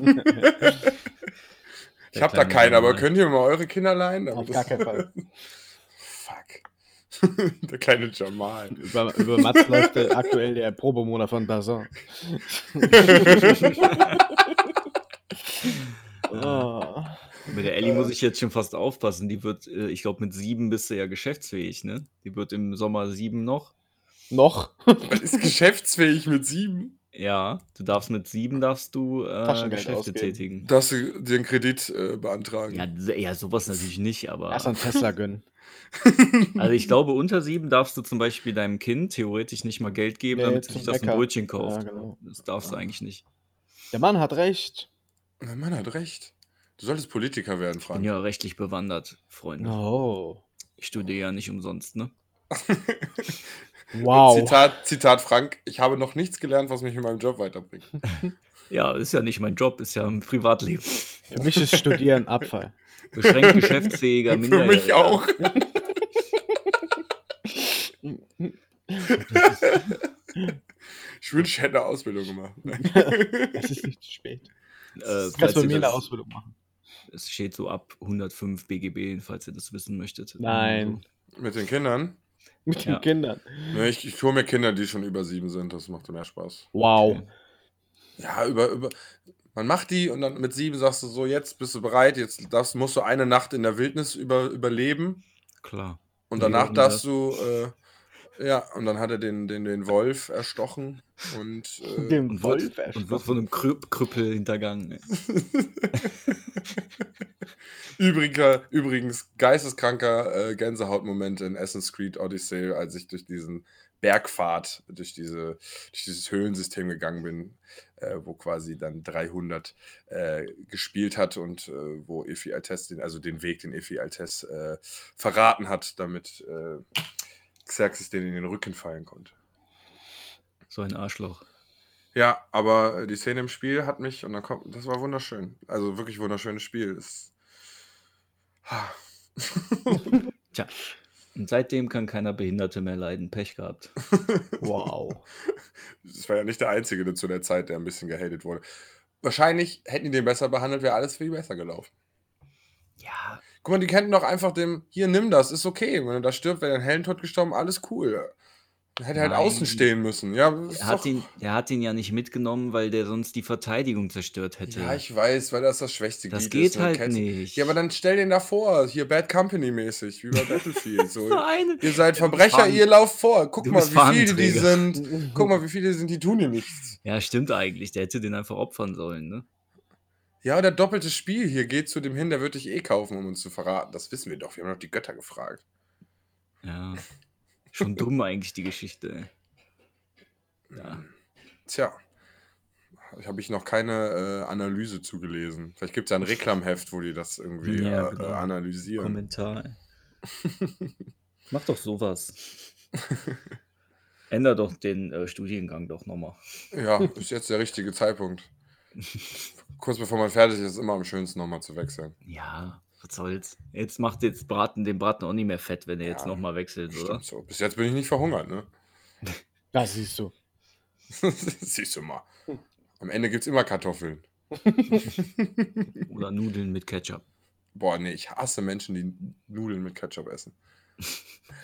Ich habe da keinen, aber könnt ihr mir mal eure Kinder leihen? Auf gar keinen Fall. (laughs) Fuck. (laughs) Der kleine Jamal. Über, über Mats läuft aktuell der Probemonat von Dazon. (laughs) oh. Bei der Ellie muss ich jetzt schon fast aufpassen. Die wird, äh, ich glaube, mit sieben bist du ja geschäftsfähig, ne? Die wird im Sommer sieben noch. Noch? Man ist geschäftsfähig mit sieben. Ja, du darfst mit 7 darfst du, äh, Geschäfte ausgeben. tätigen. Darfst du dir einen Kredit äh, beantragen? Ja, ja, so was natürlich nicht, aber Erst mal 'n Tesla gönnen. (laughs) (laughs) also, ich glaube, unter 7 darfst du zum Beispiel deinem Kind theoretisch nicht mal Geld geben, Ne, damit sich das 'n Bäcker. Brötchen Ja, kauft. genau. Das darfst du Ja. eigentlich nicht. Der Mann hat recht. Der Mann hat recht. Du solltest Politiker werden, Ich bin Frank. ja rechtlich bewandert, Freunde. Oh. Ich studiere ja nicht umsonst, ne? (laughs) Wow. Zitat, Zitat Frank, ich habe noch nichts gelernt, was mich in meinem Job weiterbringt. (laughs) Ja, ist ja nicht mein Job, ist ja im Privatleben. Für mich ist Studieren Abfall. Beschränkt geschäftsfähiger (laughs) Für mich auch. Ich wünsche, ich hätte eine Ausbildung gemacht. Es ist nicht zu spät. Äh, Du kannst ihr mir 'ne das Ausbildung machen. es steht so ab 105 BGB, falls ihr das wissen möchtet. Nein. Mit den Kindern? (laughs) Mit den Ja. Kindern. Ne, ich, ich hole mir Kinder, die schon über sieben sind. Das macht mehr Spaß. Wow. Okay. Ja, über, über. Man macht die und dann mit sieben sagst du so, jetzt bist du bereit, jetzt darfst, musst du eine Nacht in der Wildnis über, überleben. Klar. Und danach darfst du, äh, ja, und dann hat er den, den, den Wolf erstochen und äh, Den Und Wolf wird, und wird erstochen. von einem Krüpp Krüppel hintergangen. (laughs) Übriger, übrigens geisteskranker äh, Gänsehautmoment in Assassin's Creed Odyssey, als ich durch diesen Bergpfad, durch, diese, durch dieses Höhlensystem gegangen bin, äh, wo quasi dann 300 äh, gespielt hat und äh, wo Efi Altes, den, also den Weg, den Efi Altes äh, verraten hat, damit äh, Xerxes den in den Rücken fallen konnte. So ein Arschloch. Ja, aber äh, die Szene im Spiel hat mich, und dann kommt, das war wunderschön. Also wirklich wunderschönes Spiel. Ah. (laughs) (laughs) Tja. Und seitdem kann keiner Behinderte mehr leiden. Pech gehabt. (laughs) Wow. Das war ja nicht der Einzige der zu der Zeit, der ein bisschen gehatet wurde. Wahrscheinlich hätten die den besser behandelt, wäre alles viel besser gelaufen. Ja, Guck mal, die könnten doch einfach dem, hier nimm das, ist okay. Wenn er da stirbt, wäre ein Heldentod gestorben, alles cool. Er hätte halt Nein. außen stehen müssen. Ja, das er hat, doch, ihn, er hat ihn ja nicht mitgenommen, weil der sonst die Verteidigung zerstört hätte. ja, ich weiß, weil das das schwächste das Glied ist. geht ne? halt Kennst- nicht. Ja, aber dann stell den da vor, hier Bad Company mäßig, wie bei Battlefield. So. (laughs) Nein. Ihr seid Verbrecher, ihr lauft vor. Guck mal, wie viele die sind. (laughs) Guck mal, wie viele sind, die tun dir nichts. Ja, stimmt eigentlich. Der hätte den einfach opfern sollen, ne? Ja, der doppelte Spiel hier geht zu dem hin, der wird dich eh kaufen, um uns zu verraten. Das wissen wir doch. Wir haben doch die Götter gefragt. Ja. (laughs) Schon dumm eigentlich die Geschichte. Ja. Tja, habe ich noch keine äh, Analyse zugelesen. Vielleicht gibt es ja ein Reklamheft, wo die das irgendwie Ja, äh, genau. äh, analysieren. Kommentar. (laughs) Mach doch sowas. (laughs) Änder doch den äh, Studiengang doch nochmal. Ja, ist jetzt der richtige Zeitpunkt. (laughs) Kurz bevor man fertig ist, ist immer am schönsten nochmal zu wechseln. Ja, was soll's. Jetzt macht jetzt Braten den Braten auch nicht mehr fett, wenn er jetzt Ja, nochmal wechselt, oder? So. Bis jetzt bin ich nicht verhungert, ne? (laughs) Das siehst du. (laughs) Siehst du mal. Am Ende gibt es immer Kartoffeln. Oder Nudeln mit Ketchup. Boah, nee, ich hasse Menschen, die Nudeln mit Ketchup essen.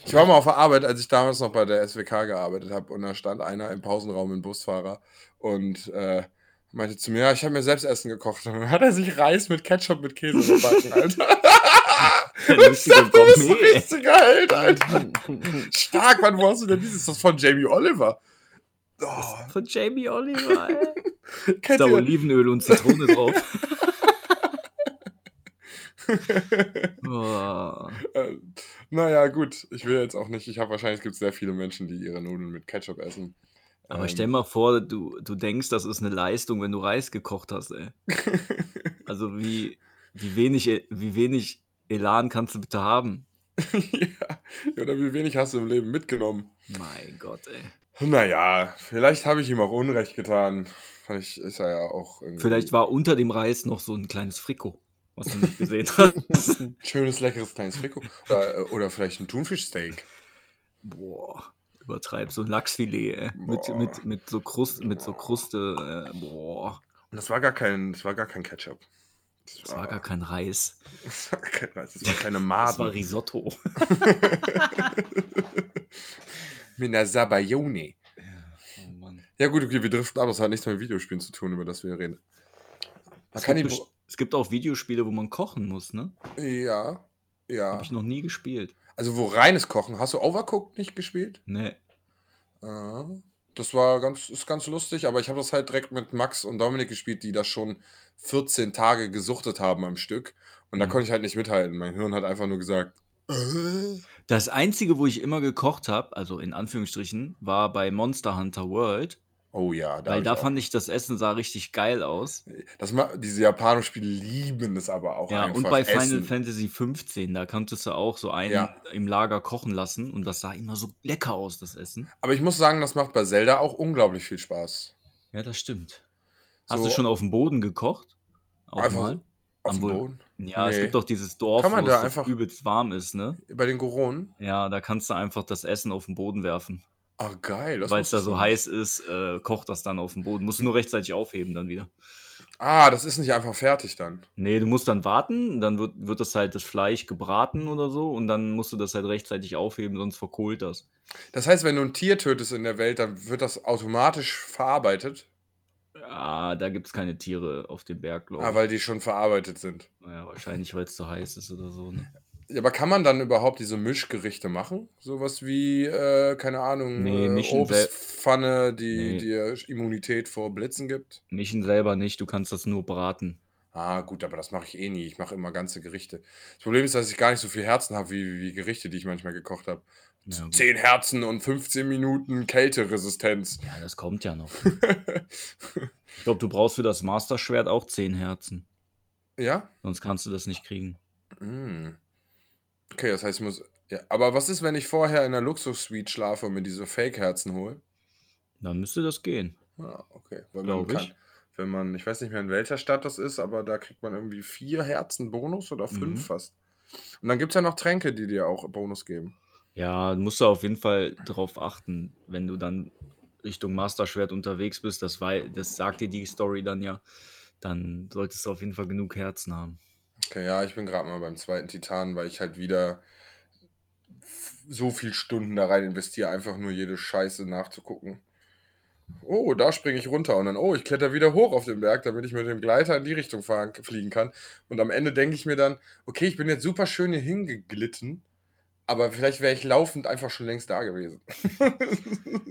Ich war mal auf der Arbeit, als ich damals noch bei der SWK gearbeitet habe, und da stand einer im Pausenraum, ein Busfahrer, und äh, meinte zu mir, ja, ich habe mir selbst Essen gekocht. Und dann hat er sich Reis mit Ketchup mit Käse gebacken, (laughs) Alter. Der lustige das ist Gourmet, ey. richtig geil, Alter. (laughs) Stark, Mann, wo hast du denn dieses? Ist das von Jamie Oliver? Oh, Von Jamie Oliver, ey. (laughs) kennt Da ihr? Olivenöl und Zitrone drauf. Oh. Äh, naja, gut. Ich will jetzt auch nicht. Ich habe wahrscheinlich gibt es sehr viele Menschen, die ihre Nudeln mit Ketchup essen. Aber Ähm, stell mal vor, du, du denkst, das ist eine Leistung, wenn du Reis gekocht hast, ey. (laughs) Also wie, wie, wenig, wie wenig Elan kannst du bitte haben? ja. Oder wie wenig hast du im Leben mitgenommen? Mein Gott, ey. Naja, vielleicht habe ich ihm auch Unrecht getan. Vielleicht ist er ja auch irgendwie. Vielleicht war unter dem Reis noch so ein kleines Frikot, was du nicht gesehen hast. ein (laughs) schönes, leckeres kleines Frikot. Oder, oder vielleicht ein Thunfischsteak. Boah, übertreib, so ein Lachsfilet, ey. Mit, Boah. mit, mit so Krust, mit so Kruste, äh, boah. Und das war gar kein, das war gar kein Ketchup. Das war gar kein Reis. (laughs) das war kein Reis, das war keine Das Maden. war Risotto. (laughs) Mit einer Sabayone. Oh Mann. Ja gut, okay, wir driften ab. Das hat nichts mit Videospielen zu tun, über das wir reden. Es gibt, es gibt auch Videospiele, wo man kochen muss, ne? ja, ja. Habe ich noch nie gespielt. Also wo reines Kochen. Hast du Overcooked nicht gespielt? Ne. Ah, das war ganz ist ganz lustig, aber ich habe das halt direkt mit Max und Dominik gespielt, die das schon 14 Tage gesuchtet haben am Stück und da Mhm. konnte ich halt nicht mithalten. Mein Hirn hat einfach nur gesagt: „Äh?“ Das Einzige, wo ich immer gekocht habe, also in Anführungsstrichen, war bei Monster Hunter World. Oh ja, da Weil da fand ich, das Essen sah richtig geil aus. das diese japanischen Spiele lieben es aber auch Ja, und einfach, bei Final Essen. Fantasy 15, da konntest du auch so einen Ja. im Lager kochen lassen und das sah immer so lecker aus, das Essen. Aber ich muss sagen, das macht bei Zelda auch unglaublich viel Spaß. Ja, das stimmt. Hast So du schon auf dem Boden gekocht? Auch einfach mal? auf dem Boden? Ja, es Ne. gibt doch dieses Dorf, Kann man wo da es einfach übelst warm ist, ne? bei den Goronen? Ja, da kannst du einfach das Essen auf den Boden werfen. Ah, geil, Weil's wusste da so heiß ist, äh, kocht das dann auf dem Boden. Musst du nur rechtzeitig aufheben dann wieder. Ah, das ist nicht einfach fertig dann? Ne, du musst dann warten, dann wird wird das halt das Fleisch gebraten oder so und dann musst du das halt rechtzeitig aufheben, sonst verkohlt das. Das heißt, wenn du 'n Tier tötest in der Welt, dann wird das automatisch verarbeitet? Ah, da gibt's keine Tiere auf dem Berg, glaube Ah, ich. weil die schon verarbeitet sind. Na ja, wahrscheinlich, weil's zu heiß ist oder so, ne? Ja, aber kann man dann überhaupt diese Mischgerichte machen? So was wie, äh, keine Ahnung, Ne, äh, Obstpfanne, die Ne. dir Immunität vor Blitzen gibt? Mischen selber nicht, du kannst das nur braten. Ah, gut, aber das mache ich eh nie. Ich mache immer ganze Gerichte. Das Problem ist, dass ich gar nicht so viel Herzen habe wie wie Gerichte, die ich manchmal gekocht habe. Ja. 10 Herzen und 15 Minuten Kälteresistenz. Ja, das kommt ja noch. (laughs) Ich glaube, du brauchst für das Master-Schwert auch 10 Herzen. Ja? Sonst kannst du das nicht kriegen. Hm. Okay, das heißt, ich muss ja, aber was ist, wenn ich vorher in 'ner Luxus-Suite schlafe und mir diese Fake-Herzen hole? Dann müsste das gehen. Ah, okay. Weil man Glaube kann ich. wenn man ich weiß nicht mehr, in welcher Stadt das ist, aber da kriegt man irgendwie 4 Herzen Bonus oder 5 Mhm. fast. Und dann gibt's ja noch Tränke, die dir auch Bonus geben. Ja, musst du auf jeden Fall drauf achten, wenn du dann Richtung Master-Schwert unterwegs bist, das wei das sagt dir die Story dann ja, dann solltest du auf jeden Fall genug Herzen haben. Okay, ja, ich bin grad mal beim 2. Titan, weil ich halt wieder f so viel Stunden da rein investiere, einfach nur jede Scheiße nachzugucken. Oh, da springe ich runter und dann: „Oh, ich klettere wieder hoch auf den Berg, damit ich mit dem Gleiter in die Richtung fahren fliegen kann.“ Und am Ende denke ich mir dann: „Okay, ich bin jetzt super schön hier hingeglitten, aber vielleicht wäre ich laufend einfach schon längst da gewesen.“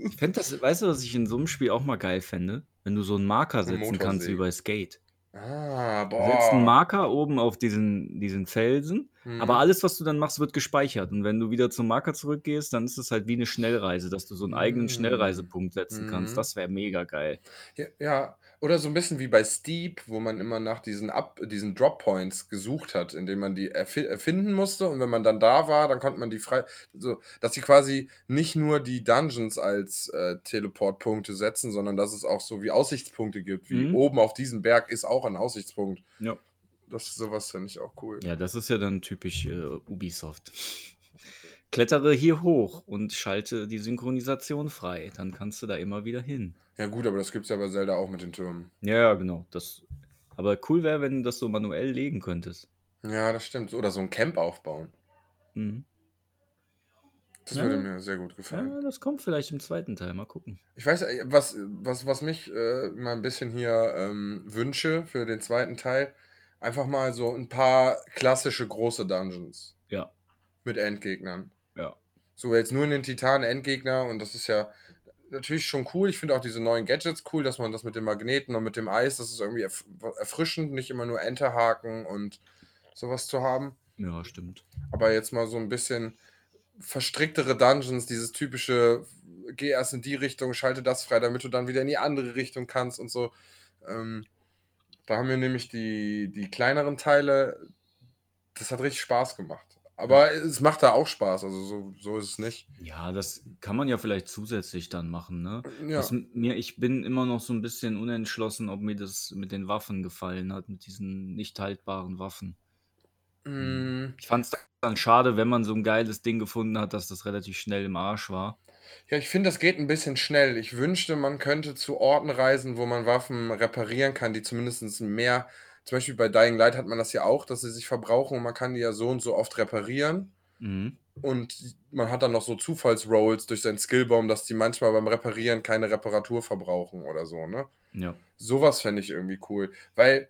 Ich fände das weißt du, was ich in so 'nem Spiel auch mal geil fände? Wenn du so 'n Marker setzen kannst wie bei Skate. Ah, Du setzt 'n boah. Marker oben auf diesen diesen Felsen, aber Mhm. alles, was du dann machst, wird gespeichert. Und wenn du wieder zum Marker zurückgehst, dann ist es halt wie 'ne Schnellreise, dass du so 'n eigenen Hm. Schnellreisepunkt setzen kannst. Mhm. Das wäre mega geil. Ja, ja. Oder so 'n bisschen wie bei Steep, wo man immer nach diesen Up diesen Drop Points gesucht hat, indem man die erfi erfinden musste und wenn man dann da war, dann konnte man die frei so, dass sie quasi nicht nur die Dungeons als, äh, Teleportpunkte setzen, sondern dass es auch so wie Aussichtspunkte gibt, wie Mhm. oben auf diesem Berg ist auch 'n Aussichtspunkt. Ja. Das so was fände ich auch cool. Ja, das ist ja dann typisch, äh, Ubisoft. Klettere hier hoch und schalte die Synchronisation frei, dann kannst du da immer wieder hin. Ja gut, aber das gibt's ja bei Zelda auch mit den Türmen. Ja, genau. Das aber cool wäre, wenn du das so manuell legen könntest. Ja, das stimmt. Oder so 'n Camp aufbauen. Mhm. Das Ja. würde mir sehr gut gefallen. Ja, das kommt vielleicht im 2. Teil, mal gucken. Ich weiß, äh, was was was mich, äh, mal 'n bisschen hier, ähm, wünsche für den 2. Teil, einfach mal so 'n paar klassische große Dungeons. Ja. Mit Endgegnern. So jetzt nur in den Titanen Endgegner und das ist ja natürlich schon cool. Ich finde auch diese neuen Gadgets cool, dass man das mit den Magneten und mit dem Eis, das ist irgendwie erf erfrischend, nicht immer nur Enterhaken und so was zu haben. Ja, stimmt. Aber jetzt mal so 'n bisschen verstricktere Dungeons, dieses typische: „Geh erst in die Richtung, schalte das frei, damit du dann wieder in die andere Richtung kannst“ und so. Ähm, da haben mir nämlich die die kleineren Teile das hat richtig Spaß gemacht. Aber es macht da auch Spaß, also so so ist es nicht. Ja, das kann man ja vielleicht zusätzlich dann machen, ne? Ja. Was mir ich bin immer noch so 'n bisschen unentschlossen, ob mir das mit den Waffen gefallen hat, mit diesen nicht haltbaren Waffen. Hm. Ich fand's dann schade, wenn man so 'n geiles Ding gefunden hat, dass das relativ schnell im Arsch war. Ja, ich finde, das geht 'n bisschen schnell. Ich wünschte, man könnte zu Orten reisen, wo man Waffen reparieren kann, die zumindest mehr zum Beispiel bei Dying Light hat man das ja auch, dass sie sich verbrauchen und man kann die ja so und so oft reparieren. Mhm. Und man hat dann noch so Zufalls-Rolls durch seinen Skillbaum, dass die manchmal beim Reparieren keine Reparatur verbrauchen oder so, ne? Ja. So was fände ich irgendwie cool, weil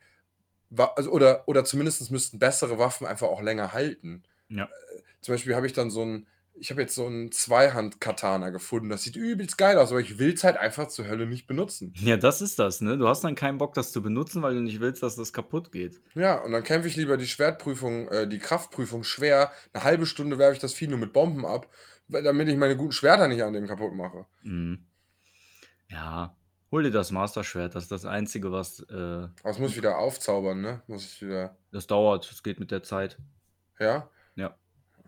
also oder oder zumindest müssten bessere Waffen einfach auch länger halten. Ja. Äh, zum Beispiel habe ich dann so 'n ich habe jetzt so einen Zweihand-Katana gefunden. Das sieht übelst geil aus, aber ich will es halt einfach zur Hölle nicht benutzen. Ja, das ist das, ne? Du hast dann keinen Bock, das zu benutzen, weil du nicht willst, dass das kaputt geht. Ja, und dann kämpfe ich lieber die Schwertprüfung, äh, die Kraftprüfung schwer. Eine halbe Stunde werfe ich das Vieh nur mit Bomben ab, damit ich meine guten Schwerter nicht an dem kaputt mache. Mhm. Ja, hol dir das Master-Schwert, das ist das Einzige, was. Äh, Aber es muss ich wieder aufzaubern, ne? Muss ich wieder. das dauert, es geht mit der Zeit. Ja? Ja.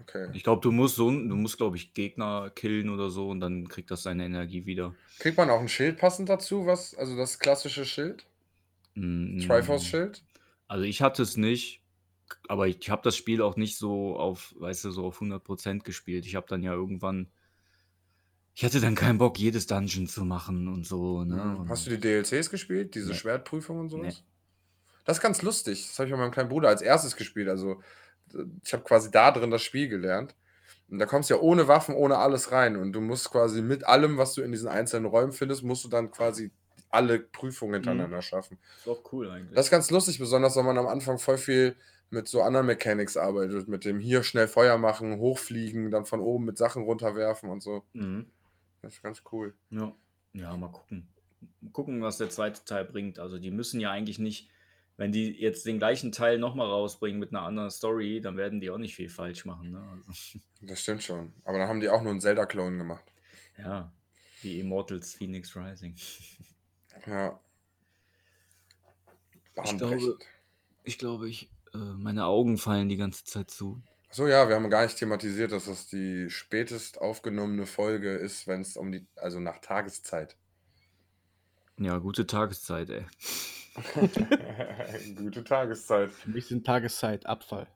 Okay. Ich glaube, du musst so, du musst, glaube ich, Gegner killen oder so und dann kriegt das seine Energie wieder. Kriegt man auch ein Schild passend dazu, was, also das klassische Schild? Mm, Triforce-Schild? Also ich hatte es nicht, aber ich habe das Spiel auch nicht so auf, weißt du, so auf 100% gespielt. Ich habe dann ja irgendwann, ich hatte dann keinen Bock, jedes Dungeon zu machen und so. Ne? Und Hast du die DLCs gespielt? Diese Nee. Schwertprüfung und sowas? Nee. Das ist ganz lustig. Das habe ich bei meinem kleinen Bruder als erstes gespielt. Also ich habe quasi da drin das Spiel gelernt. Und da kommst du ja ohne Waffen, ohne alles rein. Und du musst quasi mit allem, was du in diesen einzelnen Räumen findest, musst du dann quasi alle Prüfungen hintereinander schaffen. ist auch cool eigentlich. Das ist ganz lustig, besonders wenn man am Anfang voll viel mit so anderen Mechanics arbeitet. Mit dem hier schnell Feuer machen, hochfliegen, dann von oben mit Sachen runterwerfen und so. mhm. Das ist ganz cool. Ja. ja, mal gucken. Mal gucken, was der zweite Teil bringt. Also die müssen ja eigentlich nicht, wenn die jetzt den gleichen Teil nochmal rausbringen mit einer anderen Story, dann werden die auch nicht viel falsch machen. Ne? Also, (laughs) Das stimmt schon. Aber dann haben die auch nur einen Zelda-Clone gemacht. ja, wie Immortals Phoenix Rising. (laughs) Ja. Ich glaube, ich glaube, ich, äh, meine Augen fallen die ganze Zeit zu. So, ja, wir haben gar nicht thematisiert, dass das die spätest aufgenommene Folge ist, wenn es um die, also nach Tageszeit. Ja, gute Tageszeit, ey. (laughs) Gute Tageszeit. Für mich sind Tageszeit Abfall.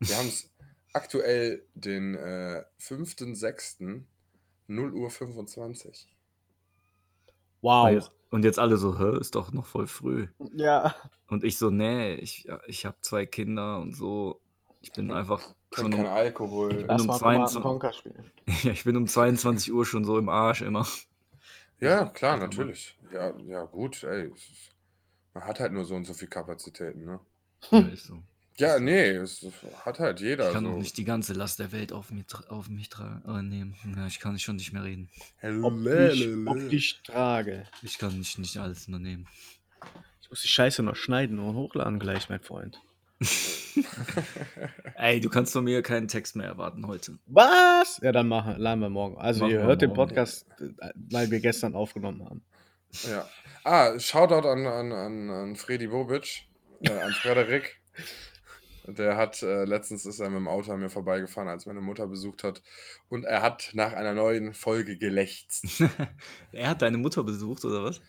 Wir haben es aktuell den äh, 5.6. 0 Uhr 25. Wow. Und jetzt, alle so, hä, ist doch noch voll früh. Ja. Und ich so, nee, ich, ich habe zwei Kinder und so. Ich bin einfach Trinkt schon kein um, Alkohol. bin Lass um mal 22 Command Conquer spielen. (laughs) ja, ich bin um 22 Uhr schon so im Arsch immer. Ja, klar, natürlich. Ja, ja, gut, ey. Man hat halt nur so und so viel Kapazitäten, ne? Ja, ist so. Ja, nee, es hat halt jeder Ich kann so. auch nicht die ganze Last der Welt auf, mir, auf mich äh, nehmen. Ja, ich kann schon nicht mehr reden. Ob ich, ob ich trage. Ich kann nicht, nicht alles nur nehmen. Ich muss die Scheiße noch schneiden und hochladen gleich, mein Freund. (laughs) Ey, du kannst von mir keinen Text mehr erwarten heute. Was? Ja, dann machen, laden wir morgen. Also Machen ihr hört den morgen. Podcast, äh, weil wir gestern aufgenommen haben. Ja. Ah, Shoutout an, an, an, an Freddy Bobic, äh, an Frederik. Der hat, äh, letztens ist er mit dem Auto an mir vorbeigefahren, als meine Mutter besucht hat. Und er hat nach einer neuen Folge gelächzt. (laughs) er hat deine Mutter besucht, oder was?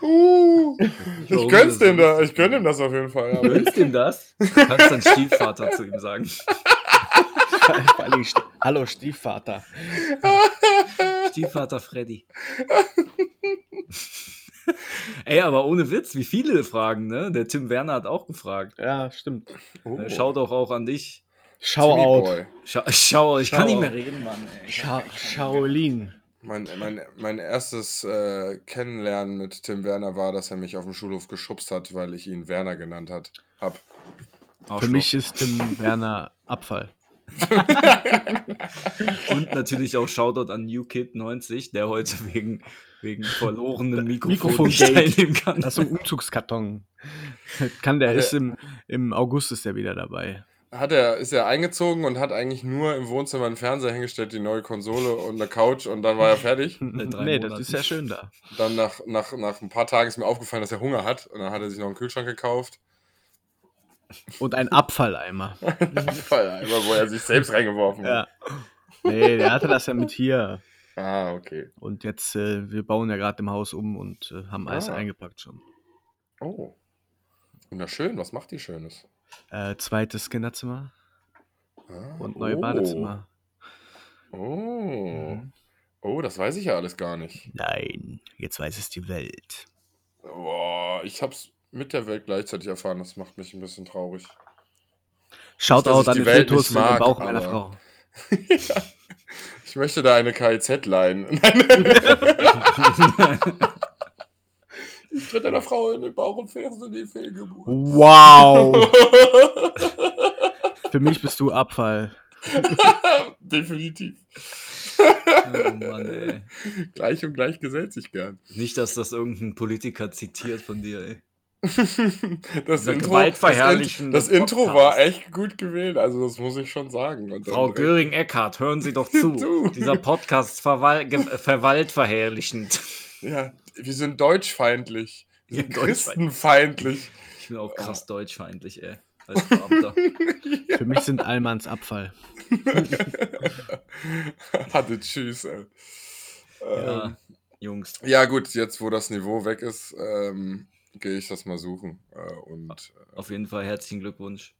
uh, (laughs) ich gönn's dem da, ich gönn ihm das auf jeden Fall. Du willst ihm das? Du kannst deinen Stiefvater zu ihm sagen. (laughs) (laughs) Vor allem St- Hallo Stiefvater. (laughs) Stiefvater Freddy. (laughs) Ey, aber ohne Witz, wie viele fragen, ne? Der Tim Werner hat auch gefragt. Ja, stimmt. oh, Äh, Schau doch auch an dich. Schau out. Schau, schau ich kann nicht Schau. mehr reden, Mann. Ey. Scha. Shaolin. Mein, mein, mein erstes äh, Kennenlernen mit Tim Werner war, dass er mich auf dem Schulhof geschubst hat, weil ich ihn Werner genannt hat, hab. Für mich ist Tim Werner Abfall. (laughs) Und natürlich auch Shoutout an NewKid90, der heute wegen, wegen verlorenem Mikrofon Mikrofon nicht teilnehmen kann. Das ist ein Umzugskarton. Kann der ist im, im August ist er wieder dabei. Hat er, ist er eingezogen und hat eigentlich nur im Wohnzimmer einen Fernseher hingestellt, die neue Konsole und eine Couch und dann war er fertig. (laughs) Nee, das Monaten. ist ja schön da. Dann nach, nach, nach ein paar Tagen ist mir aufgefallen, dass er Hunger hat und dann hat er sich noch einen Kühlschrank gekauft. Und ein Abfalleimer. (laughs) Abfalleimer, wo er sich selbst reingeworfen Ja. hat. Nee, der hatte das ja mit hier. Ah, okay. Und jetzt, äh, wir bauen ja gerade im Haus um und äh, haben alles Ah. eingepackt schon. Oh. Wunderschön, was macht die Schönes? Äh, zweites Kinderzimmer Ah, und neue oh. Badezimmer. Oh. Mhm. Oh, das weiß ich ja alles gar nicht. Nein, jetzt weiß es die Welt. Boah, ich hab's mit der Welt gleichzeitig erfahren, das macht mich ein bisschen traurig. Shoutout ich an die den Welt Fetus nicht in den mag, Bauch meiner Frau. (laughs) ja. Ich möchte da eine KIZ leihen. (laughs) Ich tritt einer Frau in den Bauch und verse die Fehlgeburt. Wow. (laughs) Für mich bist du Abfall. Definitiv. Oh Mann, ey. Gleich und gleich gesellt sich gern. Nicht, dass das irgendein Politiker zitiert von dir, ey. Das Dieser Intro, das, gewaltverherrlichende das Intro war echt gut gewählt, also das muss ich schon sagen. Und Frau Göring-Eckardt, hören Sie doch zu. (laughs) Du. Dieser Podcast verwal (laughs) verwaltverherrlichend. Ja, wir sind deutschfeindlich. Wir Ja, sind deutschfeindlich. christenfeindlich. Ich bin auch krass deutschfeindlich, ey. Als (laughs) Beamter. Für mich sind Allmanns Abfall. Hatte tschüss. Ey. Ja, Ähm, Jungs. ja, gut, jetzt wo das Niveau weg ist, ähm, gehe ich das mal suchen. Äh, und äh, Auf jeden Fall herzlichen Glückwunsch.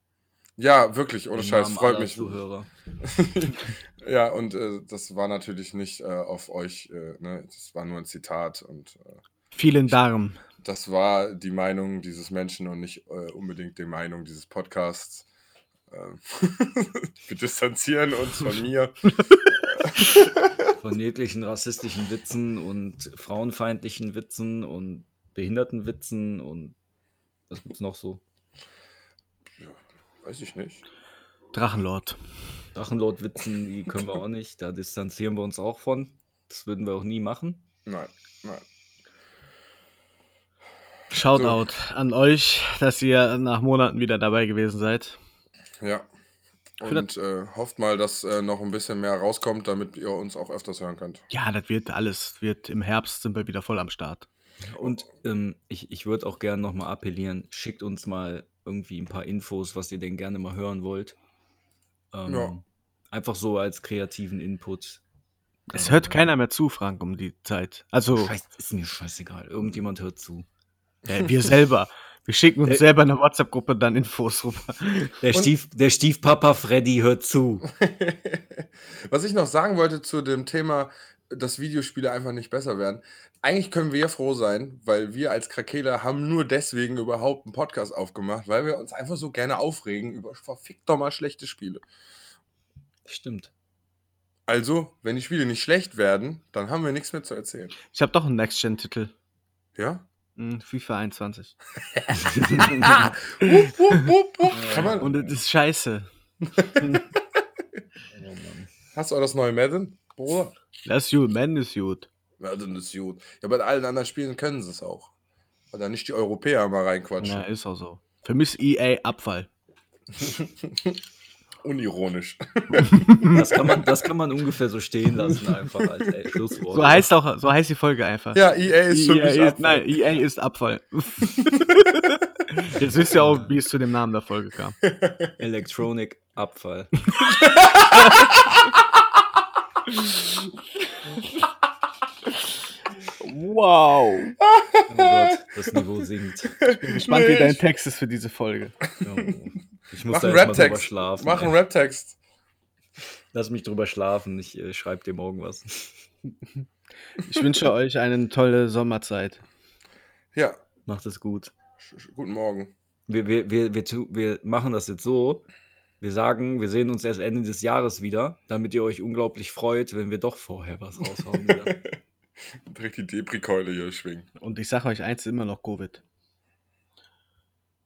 ja, wirklich, ohne Scheiß, Namen freut mich. Zuhörer. (laughs) ja, und äh, das war natürlich nicht äh, auf euch, äh, ne? das war nur ein Zitat und äh, Vielen Dank. das war die Meinung dieses Menschen und nicht äh, unbedingt die Meinung dieses Podcasts. Ähm, (laughs) Wir distanzieren uns von mir. Von jeglichen rassistischen Witzen und frauenfeindlichen Witzen und Behindertenwitzen und was gibt's noch so? Weiß ich nicht. Drachenlord. Drachenlord-Witzen, die können wir auch nicht. Da distanzieren wir uns auch von. Das würden wir auch nie machen. Nein, nein. Shoutout an euch, dass ihr nach Monaten wieder dabei gewesen seid. Ja. Und äh, hofft mal, dass äh, noch ein bisschen mehr rauskommt, damit ihr uns auch öfters hören könnt. Ja, das wird alles. Wird im Herbst sind wir wieder voll am Start. Und ähm, ich, ich würde auch gerne nochmal appellieren, schickt uns mal irgendwie ein paar Infos, was ihr denn gerne mal hören wollt. Ähm, Ja. Einfach so als kreativen Input. Es Ähm, hört keiner mehr zu, Frank, um die Zeit. Also Scheiß, ist mir scheißegal. Irgendjemand hört zu. äh, wir selber. Wir schicken uns Äh, selber in eine WhatsApp-Gruppe dann Infos rüber. Der, Stief, der Stiefpapa Freddy hört zu. (laughs) Was ich noch sagen wollte zu dem Thema, dass Videospiele einfach nicht besser werden. Eigentlich können wir froh sein, weil wir als Krakela haben nur deswegen überhaupt einen Podcast aufgemacht, weil wir uns einfach so gerne aufregen über verfickt doch mal schlechte Spiele. Stimmt. Also, wenn die Spiele nicht schlecht werden, dann haben wir nichts mehr zu erzählen. Ich habe doch einen Next-Gen-Titel. Ja? Hm, FIFA 21. (laughs) Wupp, wupp, wupp, Und das ist scheiße. (laughs) Hast du auch das neue Madden? Bruder? Das ist gut, Man ist gut. Madden ist gut. Ja, bei allen anderen Spielen können sie es auch. Weil da nicht die Europäer mal reinquatschen. Ja, ist auch so. Für mich ist EA Abfall. (laughs) Unironisch. (laughs) Das kann, man, das kann man ungefähr so stehen lassen, einfach als ey, Schlusswort. So heißt auch, so heißt die Folge einfach. Ja, EA ist für EA mich ist, Abfall. nein, EA ist Abfall. (laughs) Jetzt wisst ihr auch, wie es zu dem Namen der Folge kam. Electronic Abfall. Wow. Oh Gott, das Niveau sinkt. Bin gespannt, wie dein Text ist für diese Folge. Oh. Ich muss Mach da einen erst mal drüber Rap-Text. schlafen. Mach einen. Rap-Text. Lass mich drüber schlafen. Ich äh, schreibe dir morgen was. Ich wünsche euch eine tolle Sommerzeit. Ja, Macht es gut. guten Morgen. Wir, wir, wir, wir, wir machen das jetzt so. Wir sagen, wir sehen uns erst Ende des Jahres wieder, damit ihr euch unglaublich freut, wenn wir doch vorher was raushauen. (laughs) Direkt die Depri-Keule hier schwingen. Und ich sage euch eins, immer noch Covid.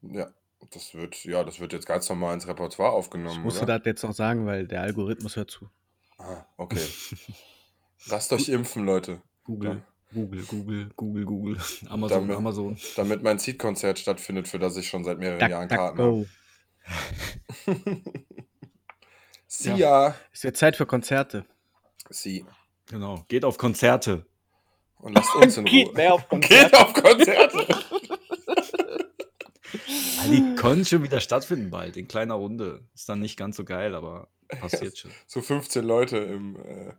Ja, das wird, ja, das wird jetzt ganz normal ins Repertoire Ich aufgenommen, musste oder? das jetzt noch sagen, weil der Algorithmus hört zu. Ah, okay. (laughs) Lasst euch impfen, Leute. Google, Google, Google, Google, Google. Amazon, Damit- Amazon. Damit mein Seed-Konzert stattfindet, für das ich schon seit mehreren Duck, Jahren duck, Karten habe. See ya. Es wird Zeit für Konzerte. See. Genau. Geht auf Konzerte. Und lasst uns in (laughs) Geht Ruhe. mehr auf Geht auf Konzerte. (laughs) Ah, Die können schon wieder stattfinden bald, in kleiner Runde. Ist dann nicht ganz so geil, aber passiert schon. So 15 Leute im, äh,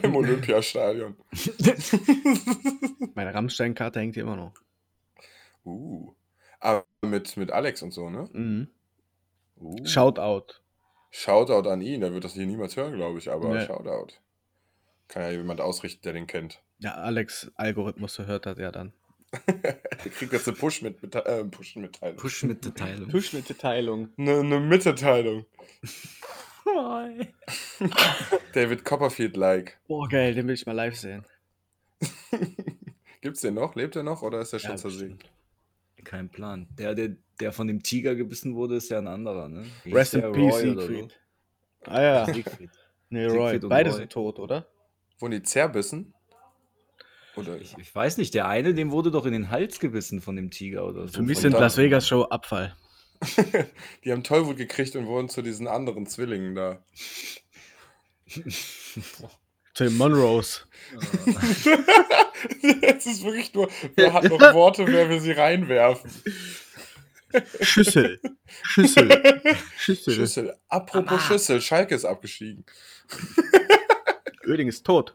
(laughs) im Olympiastadion. Meine Rammstein-Karte hängt hier immer noch. Uh. Aber mit, mit Alex und so, ne? Mhm. Uh. Shoutout. Shoutout an ihn, der wird das hier niemals hören, glaube ich, aber Nee. Shoutout. Kann ja jemand ausrichten, der den kennt. Ja, Alex Algorithmus hört das ja dann. (laughs) Der kriegt jetzt eine Push mit, äh, Push Mitteilung. Push mit Mitteilung. Push-Mitteilung. Eine, eine Mitteilung. (laughs) David Copperfield like. Boah, geil, den will ich mal live sehen. (laughs) Gibt's den noch? Lebt er noch oder ist er schon Ja. Kein Plan. Der, der, der von dem Tiger gebissen wurde, ist ja ein anderer, ne? Hieß Rest in? Peace, Roy oder so? Siegfried. Ah ja. Siegfried. Nee, Roy. Siegfried Beide Roy. sind tot, oder? Wurden die zerbissen? Oder Ich, ich weiß nicht, der eine, dem wurde doch in den Hals gebissen von dem Tiger oder so. Für mich sind Las Vegas Show Abfall. (laughs) die haben Tollwut gekriegt und wurden zu diesen anderen Zwillingen da. (laughs) Zu den Monroes. (laughs) Es ist wirklich nur, wer hat noch Worte, wer will sie reinwerfen? Schüssel. Schüssel. (laughs) Schüssel. Schüssel. Apropos Schüssel, Schalke ist abgestiegen. (laughs) Oerding ist tot.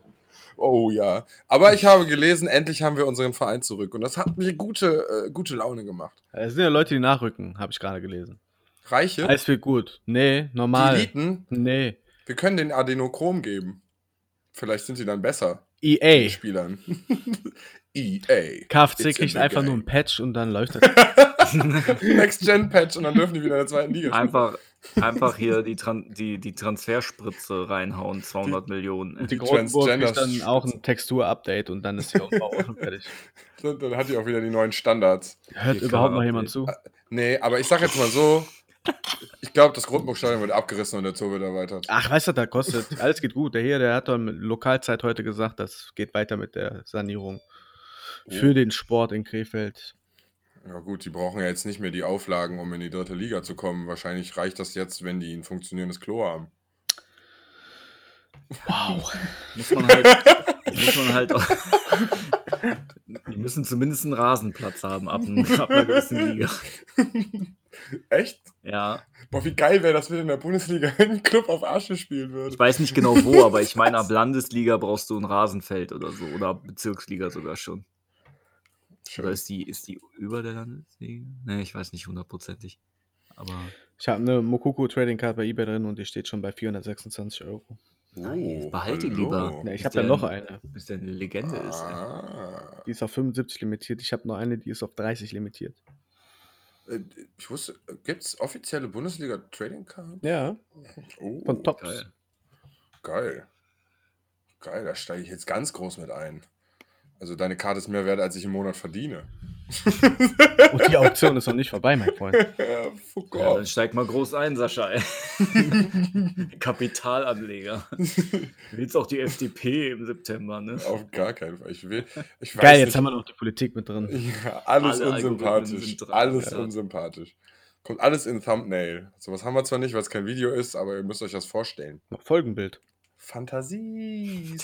Oh ja. Aber ich habe gelesen, endlich haben wir unseren Verein zurück. Und das hat mir gute, äh, gute Laune gemacht. Es sind ja Leute, die nachrücken, habe ich gerade gelesen. Reiche? Alles wird gut. Nee, Die normal. Eliten? Nee. Wir können den Adenochrom geben. Vielleicht sind sie dann besser. EA. Den Spielern. (laughs) EA. KFC kriegt einfach nur ein Patch und dann läuft das. (laughs) Next-Gen-Patch und dann dürfen die wieder in der zweiten Liga spielen. Einfach, einfach hier die, Tran die, die Transferspritze reinhauen, 200 Millionen. Die Die Grotenburg Transgender- kriegt dann auch ein Textur-Update und dann ist die Umbau auch schon fertig. (laughs) Dann, dann hat die auch wieder die neuen Standards. Hört überhaupt noch man jemand zu? Nee, aber ich sag jetzt mal so, ich glaube, das Grundbuchstadion wird abgerissen und der Zoo wird erweitert. Ach, weißt du, das kostet? Alles geht gut. Der hier, der hat doch mit Lokalzeit heute gesagt, das geht weiter mit der Sanierung. Für den Sport in Krefeld. Ja gut, die brauchen ja jetzt nicht mehr die Auflagen, um in die dritte Liga zu kommen. Wahrscheinlich reicht das jetzt, wenn die ein funktionierendes Klo haben. Wow. (laughs) Muss man halt, muss man halt auch, (laughs) (laughs) Die müssen zumindest einen Rasenplatz haben ab, ab einer gewissen Liga. Echt? Ja, Boah, wie geil wäre das, wenn in der Bundesliga ein Club auf Asche spielen würde. ich weiß nicht genau wo, aber ich meine, ab Landesliga brauchst du ein Rasenfeld oder so. Oder Bezirksliga sogar schon. Schön. Oder ist die, ist die über der Landesliga? Ne, ich weiß nicht hundertprozentig. Aber Ich habe eine Mokoko Trading Card bei eBay drin und die steht schon bei 426 Euro. Oh, Behalte die hallo. lieber. Ja, ich Ist habe da der- noch eine. bis der eine Legende ist. ey. Ah. Die ist auf 75 limitiert. Ich habe noch eine, die ist auf 30 limitiert. Äh, Ich wusste, gibt es offizielle Bundesliga Trading Cards? Ja, Oh, von Tops. Geil. Geil. Geil, da steige ich jetzt ganz groß mit ein. Also deine Karte ist mehr wert, als ich im Monat verdiene. (laughs) Und die Auktion ist noch nicht vorbei, mein Freund. Ja, (laughs) fuck Ja, dann steig mal groß ein, Sascha. ey. (laughs) Kapitalanleger. Du willst auch die FDP im September, ne? Auf gar keinen Fall. Ich will, ich weiß Geil, jetzt nicht- haben wir noch die Politik mit drin. Ja, alles Alle unsympathisch. dran, alles ja. unsympathisch. Kommt alles in Thumbnail. Sowas haben wir zwar nicht, weil es kein Video ist, aber ihr müsst euch das vorstellen. Noch Folgenbild. Fantasie.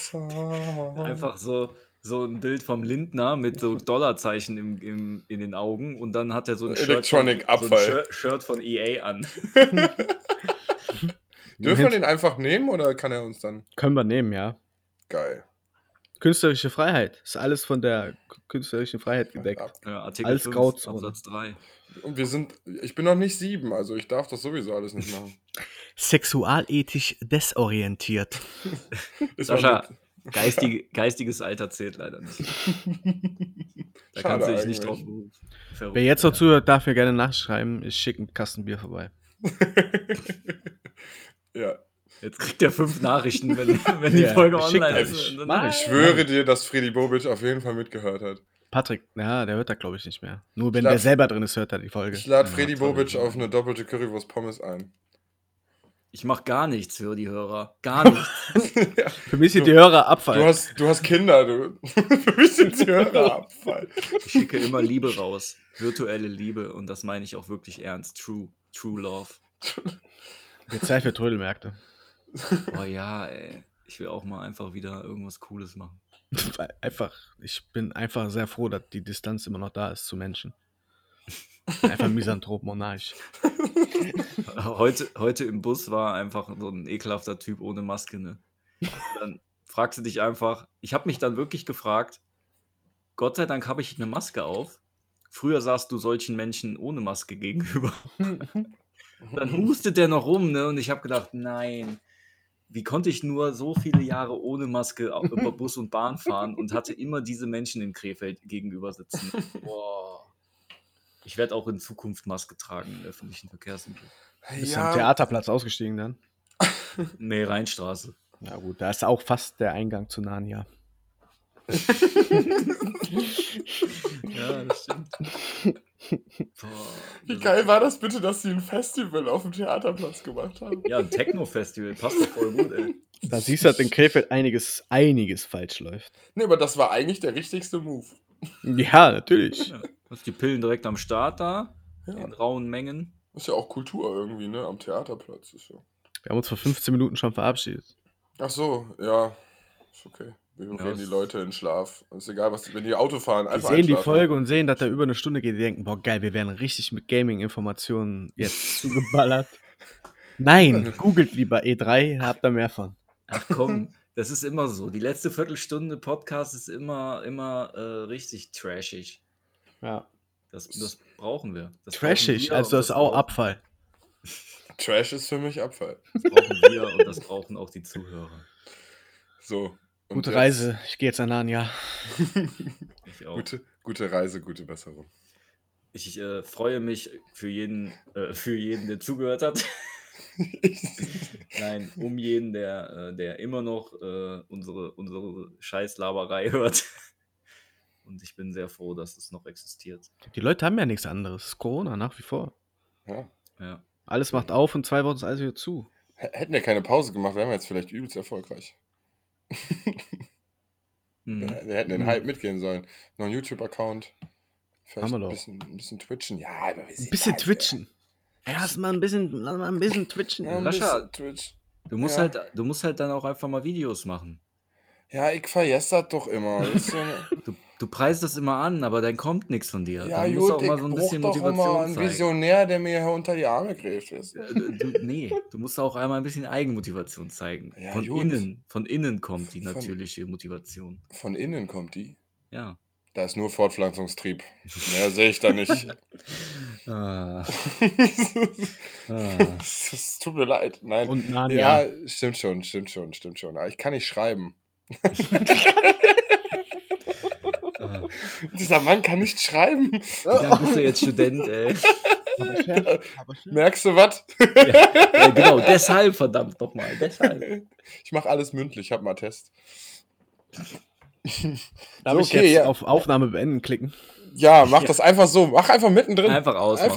Einfach so, so ein Bild vom Lindner mit so Dollarzeichen im, im, in den Augen und dann hat er so ein Shirt Electronic von, so ein. Shirt, Shirt von EA an. (laughs) Dürfen wir den einfach nehmen oder kann er uns dann. Können wir nehmen, ja. Geil. Künstlerische Freiheit. Ist alles von der künstlerischen Freiheit gedeckt. Ja, Artikel Alles 5, Grauzone. Absatz 3. Und wir sind. Ich bin noch nicht sieben, also ich darf das sowieso alles nicht machen. Sexualethisch desorientiert. (laughs) Sascha, mit- geistige, geistiges Alter zählt leider nicht. Da Schade kannst du dich nicht drauf verrufen. Wer jetzt noch zuhört, darf mir gerne nachschreiben. Ich schicke ein Kastenbier vorbei. (laughs) ja. Jetzt kriegt er fünf Nachrichten, wenn, (laughs) wenn die Folge online ist. Dann- Mach Ich schwöre dir, dass Freddy Bobic auf jeden Fall mitgehört hat. Patrick, ja, der hört da, glaube ich, nicht mehr. Nur wenn lad- der selber drin ist, hört er die Folge. Ich lade Ja, Freddy. Bobic auf eine doppelte Currywurst Pommes ein. Ich mach gar nichts für die Hörer. Gar nichts. Für mich sind die Hörer Du Abfall. hast, du hast Kinder, du. Für mich sind die Hörer Abfall. Ich schicke immer Liebe raus. Virtuelle Liebe. Und das meine ich auch wirklich ernst. True. True Love. Jetzt Zeit für Trödelmärkte. Oh ja, ey. Ich will auch mal einfach wieder irgendwas Cooles machen. (laughs) Einfach, ich bin einfach sehr froh, dass die Distanz immer noch da ist zu Menschen. Einfach Misanthrop Monarch. (laughs) Heute, heute im Bus war einfach so ein ekelhafter Typ ohne Maske. Ne? Dann fragst du dich einfach, ich habe mich dann wirklich gefragt, Gott sei Dank habe ich eine Maske auf. Früher saßt du solchen Menschen ohne Maske gegenüber. (laughs) Dann hustet der noch rum, ne? Und ich habe gedacht, nein, wie konnte ich nur so viele Jahre ohne Maske über (laughs) Bus und Bahn fahren und hatte immer diese Menschen in Krefeld gegenüber sitzen. Boah. Ich werde auch in Zukunft Maske tragen in öffentlichen Verkehrsmitteln. Ist am Theaterplatz ausgestiegen dann? (laughs) Nee, Rheinstraße. Ja gut, da ist auch fast der Eingang zu Narnia. (laughs) Ja, das stimmt. Boah, Wie geil war das bitte, dass sie ein Festival auf dem Theaterplatz gemacht haben? Ja, ein Techno-Festival, passt doch voll gut, ey. Da siehst du, dass in Krefeld einiges, einiges falsch läuft. Nee, aber das war eigentlich der richtigste Move. Ja, natürlich. Ja. Hast die Pillen direkt am Start da, Ja. in rauen Mengen. Ist ja auch Kultur irgendwie, ne? Am Theaterplatz. Ist ja. Wir haben uns vor 15 Minuten schon verabschiedet. Ach so, ja. Ist okay. Wir Ja, reden die Leute in Schlaf. Ist egal, was, wenn die Auto fahren, Die einfach sehen die. Folge und sehen, dass da über eine Stunde geht. Die denken, boah, geil, wir werden richtig mit Gaming-Informationen jetzt (laughs) zugeballert. Nein, (laughs) googelt lieber E3, habt da mehr von. Ach komm, das ist immer so. Die letzte Viertelstunde Podcast ist immer, immer äh, richtig trashig. Ja. Das, das brauchen wir. Das Trashig, brauchen wir also das ist auch Abfall. (laughs) Trash ist für mich Abfall. Das brauchen wir und das brauchen auch die Zuhörer. So. Gute jetzt- Reise, ich gehe jetzt an Narnia. (laughs) Ich auch. Gute, gute Reise, gute Besserung. Ich äh, freue mich für jeden, äh, für jeden, der zugehört hat. (laughs) Nein, um jeden, der, äh, der immer noch äh, unsere, unsere Scheißlaberei hört. Und ich bin sehr froh, dass es noch existiert. Die Leute haben ja nichts anderes. Es ist Corona nach wie vor. ja. Ja. Alles macht auf und zwei Wochen ist alles wieder zu. H- Hätten wir keine Pause gemacht, wären wir jetzt vielleicht übelst erfolgreich. (laughs) Hm. Wir, wir hätten den Mhm. Hype mitgehen sollen. Noch ein YouTube-Account. Vielleicht Haben wir ein bisschen, ein bisschen twitchen. Ja, aber wir Ein sind bisschen live, twitchen. Ja, lass mal ein bisschen, lass mal ein bisschen twitchen. Ja, ein bisschen Twitch. Du, musst Ja. halt, du musst halt dann auch einfach mal Videos machen. Ja, ich vergesse das doch immer. Das ist so eine, Du, (laughs) du preist das immer an, aber dann kommt nichts von dir. ja, du musst gut, auch mal so ein bisschen doch immer Motivation einen zeigen. Visionär, der mir hier unter die Arme greift. weißt du? Nee, du musst auch einmal ein bisschen Eigenmotivation zeigen. Ja, von gut. innen, von innen kommt die Von- natürliche Motivation. Von innen kommt die. Ja. Da ist nur Fortpflanzungstrieb. Mehr sehe ich da nicht. (laughs) Ah, ah. Es tut mir leid. Nein. Und Narnia. ja, stimmt schon, stimmt schon, stimmt schon. Aber ich kann nicht schreiben. (laughs) (laughs) Dieser Mann kann nicht schreiben. Lange bist du jetzt Student, ey? (laughs) Merkst du was? Ja, genau, deshalb, verdammt nochmal, deshalb. Ich mache alles mündlich, ich habe mal Test. Darf So, ich okay, jetzt ja. auf Aufnahme beenden klicken? Ja, mach Ja. das einfach so. Mach einfach mittendrin. Einfach ausmachen.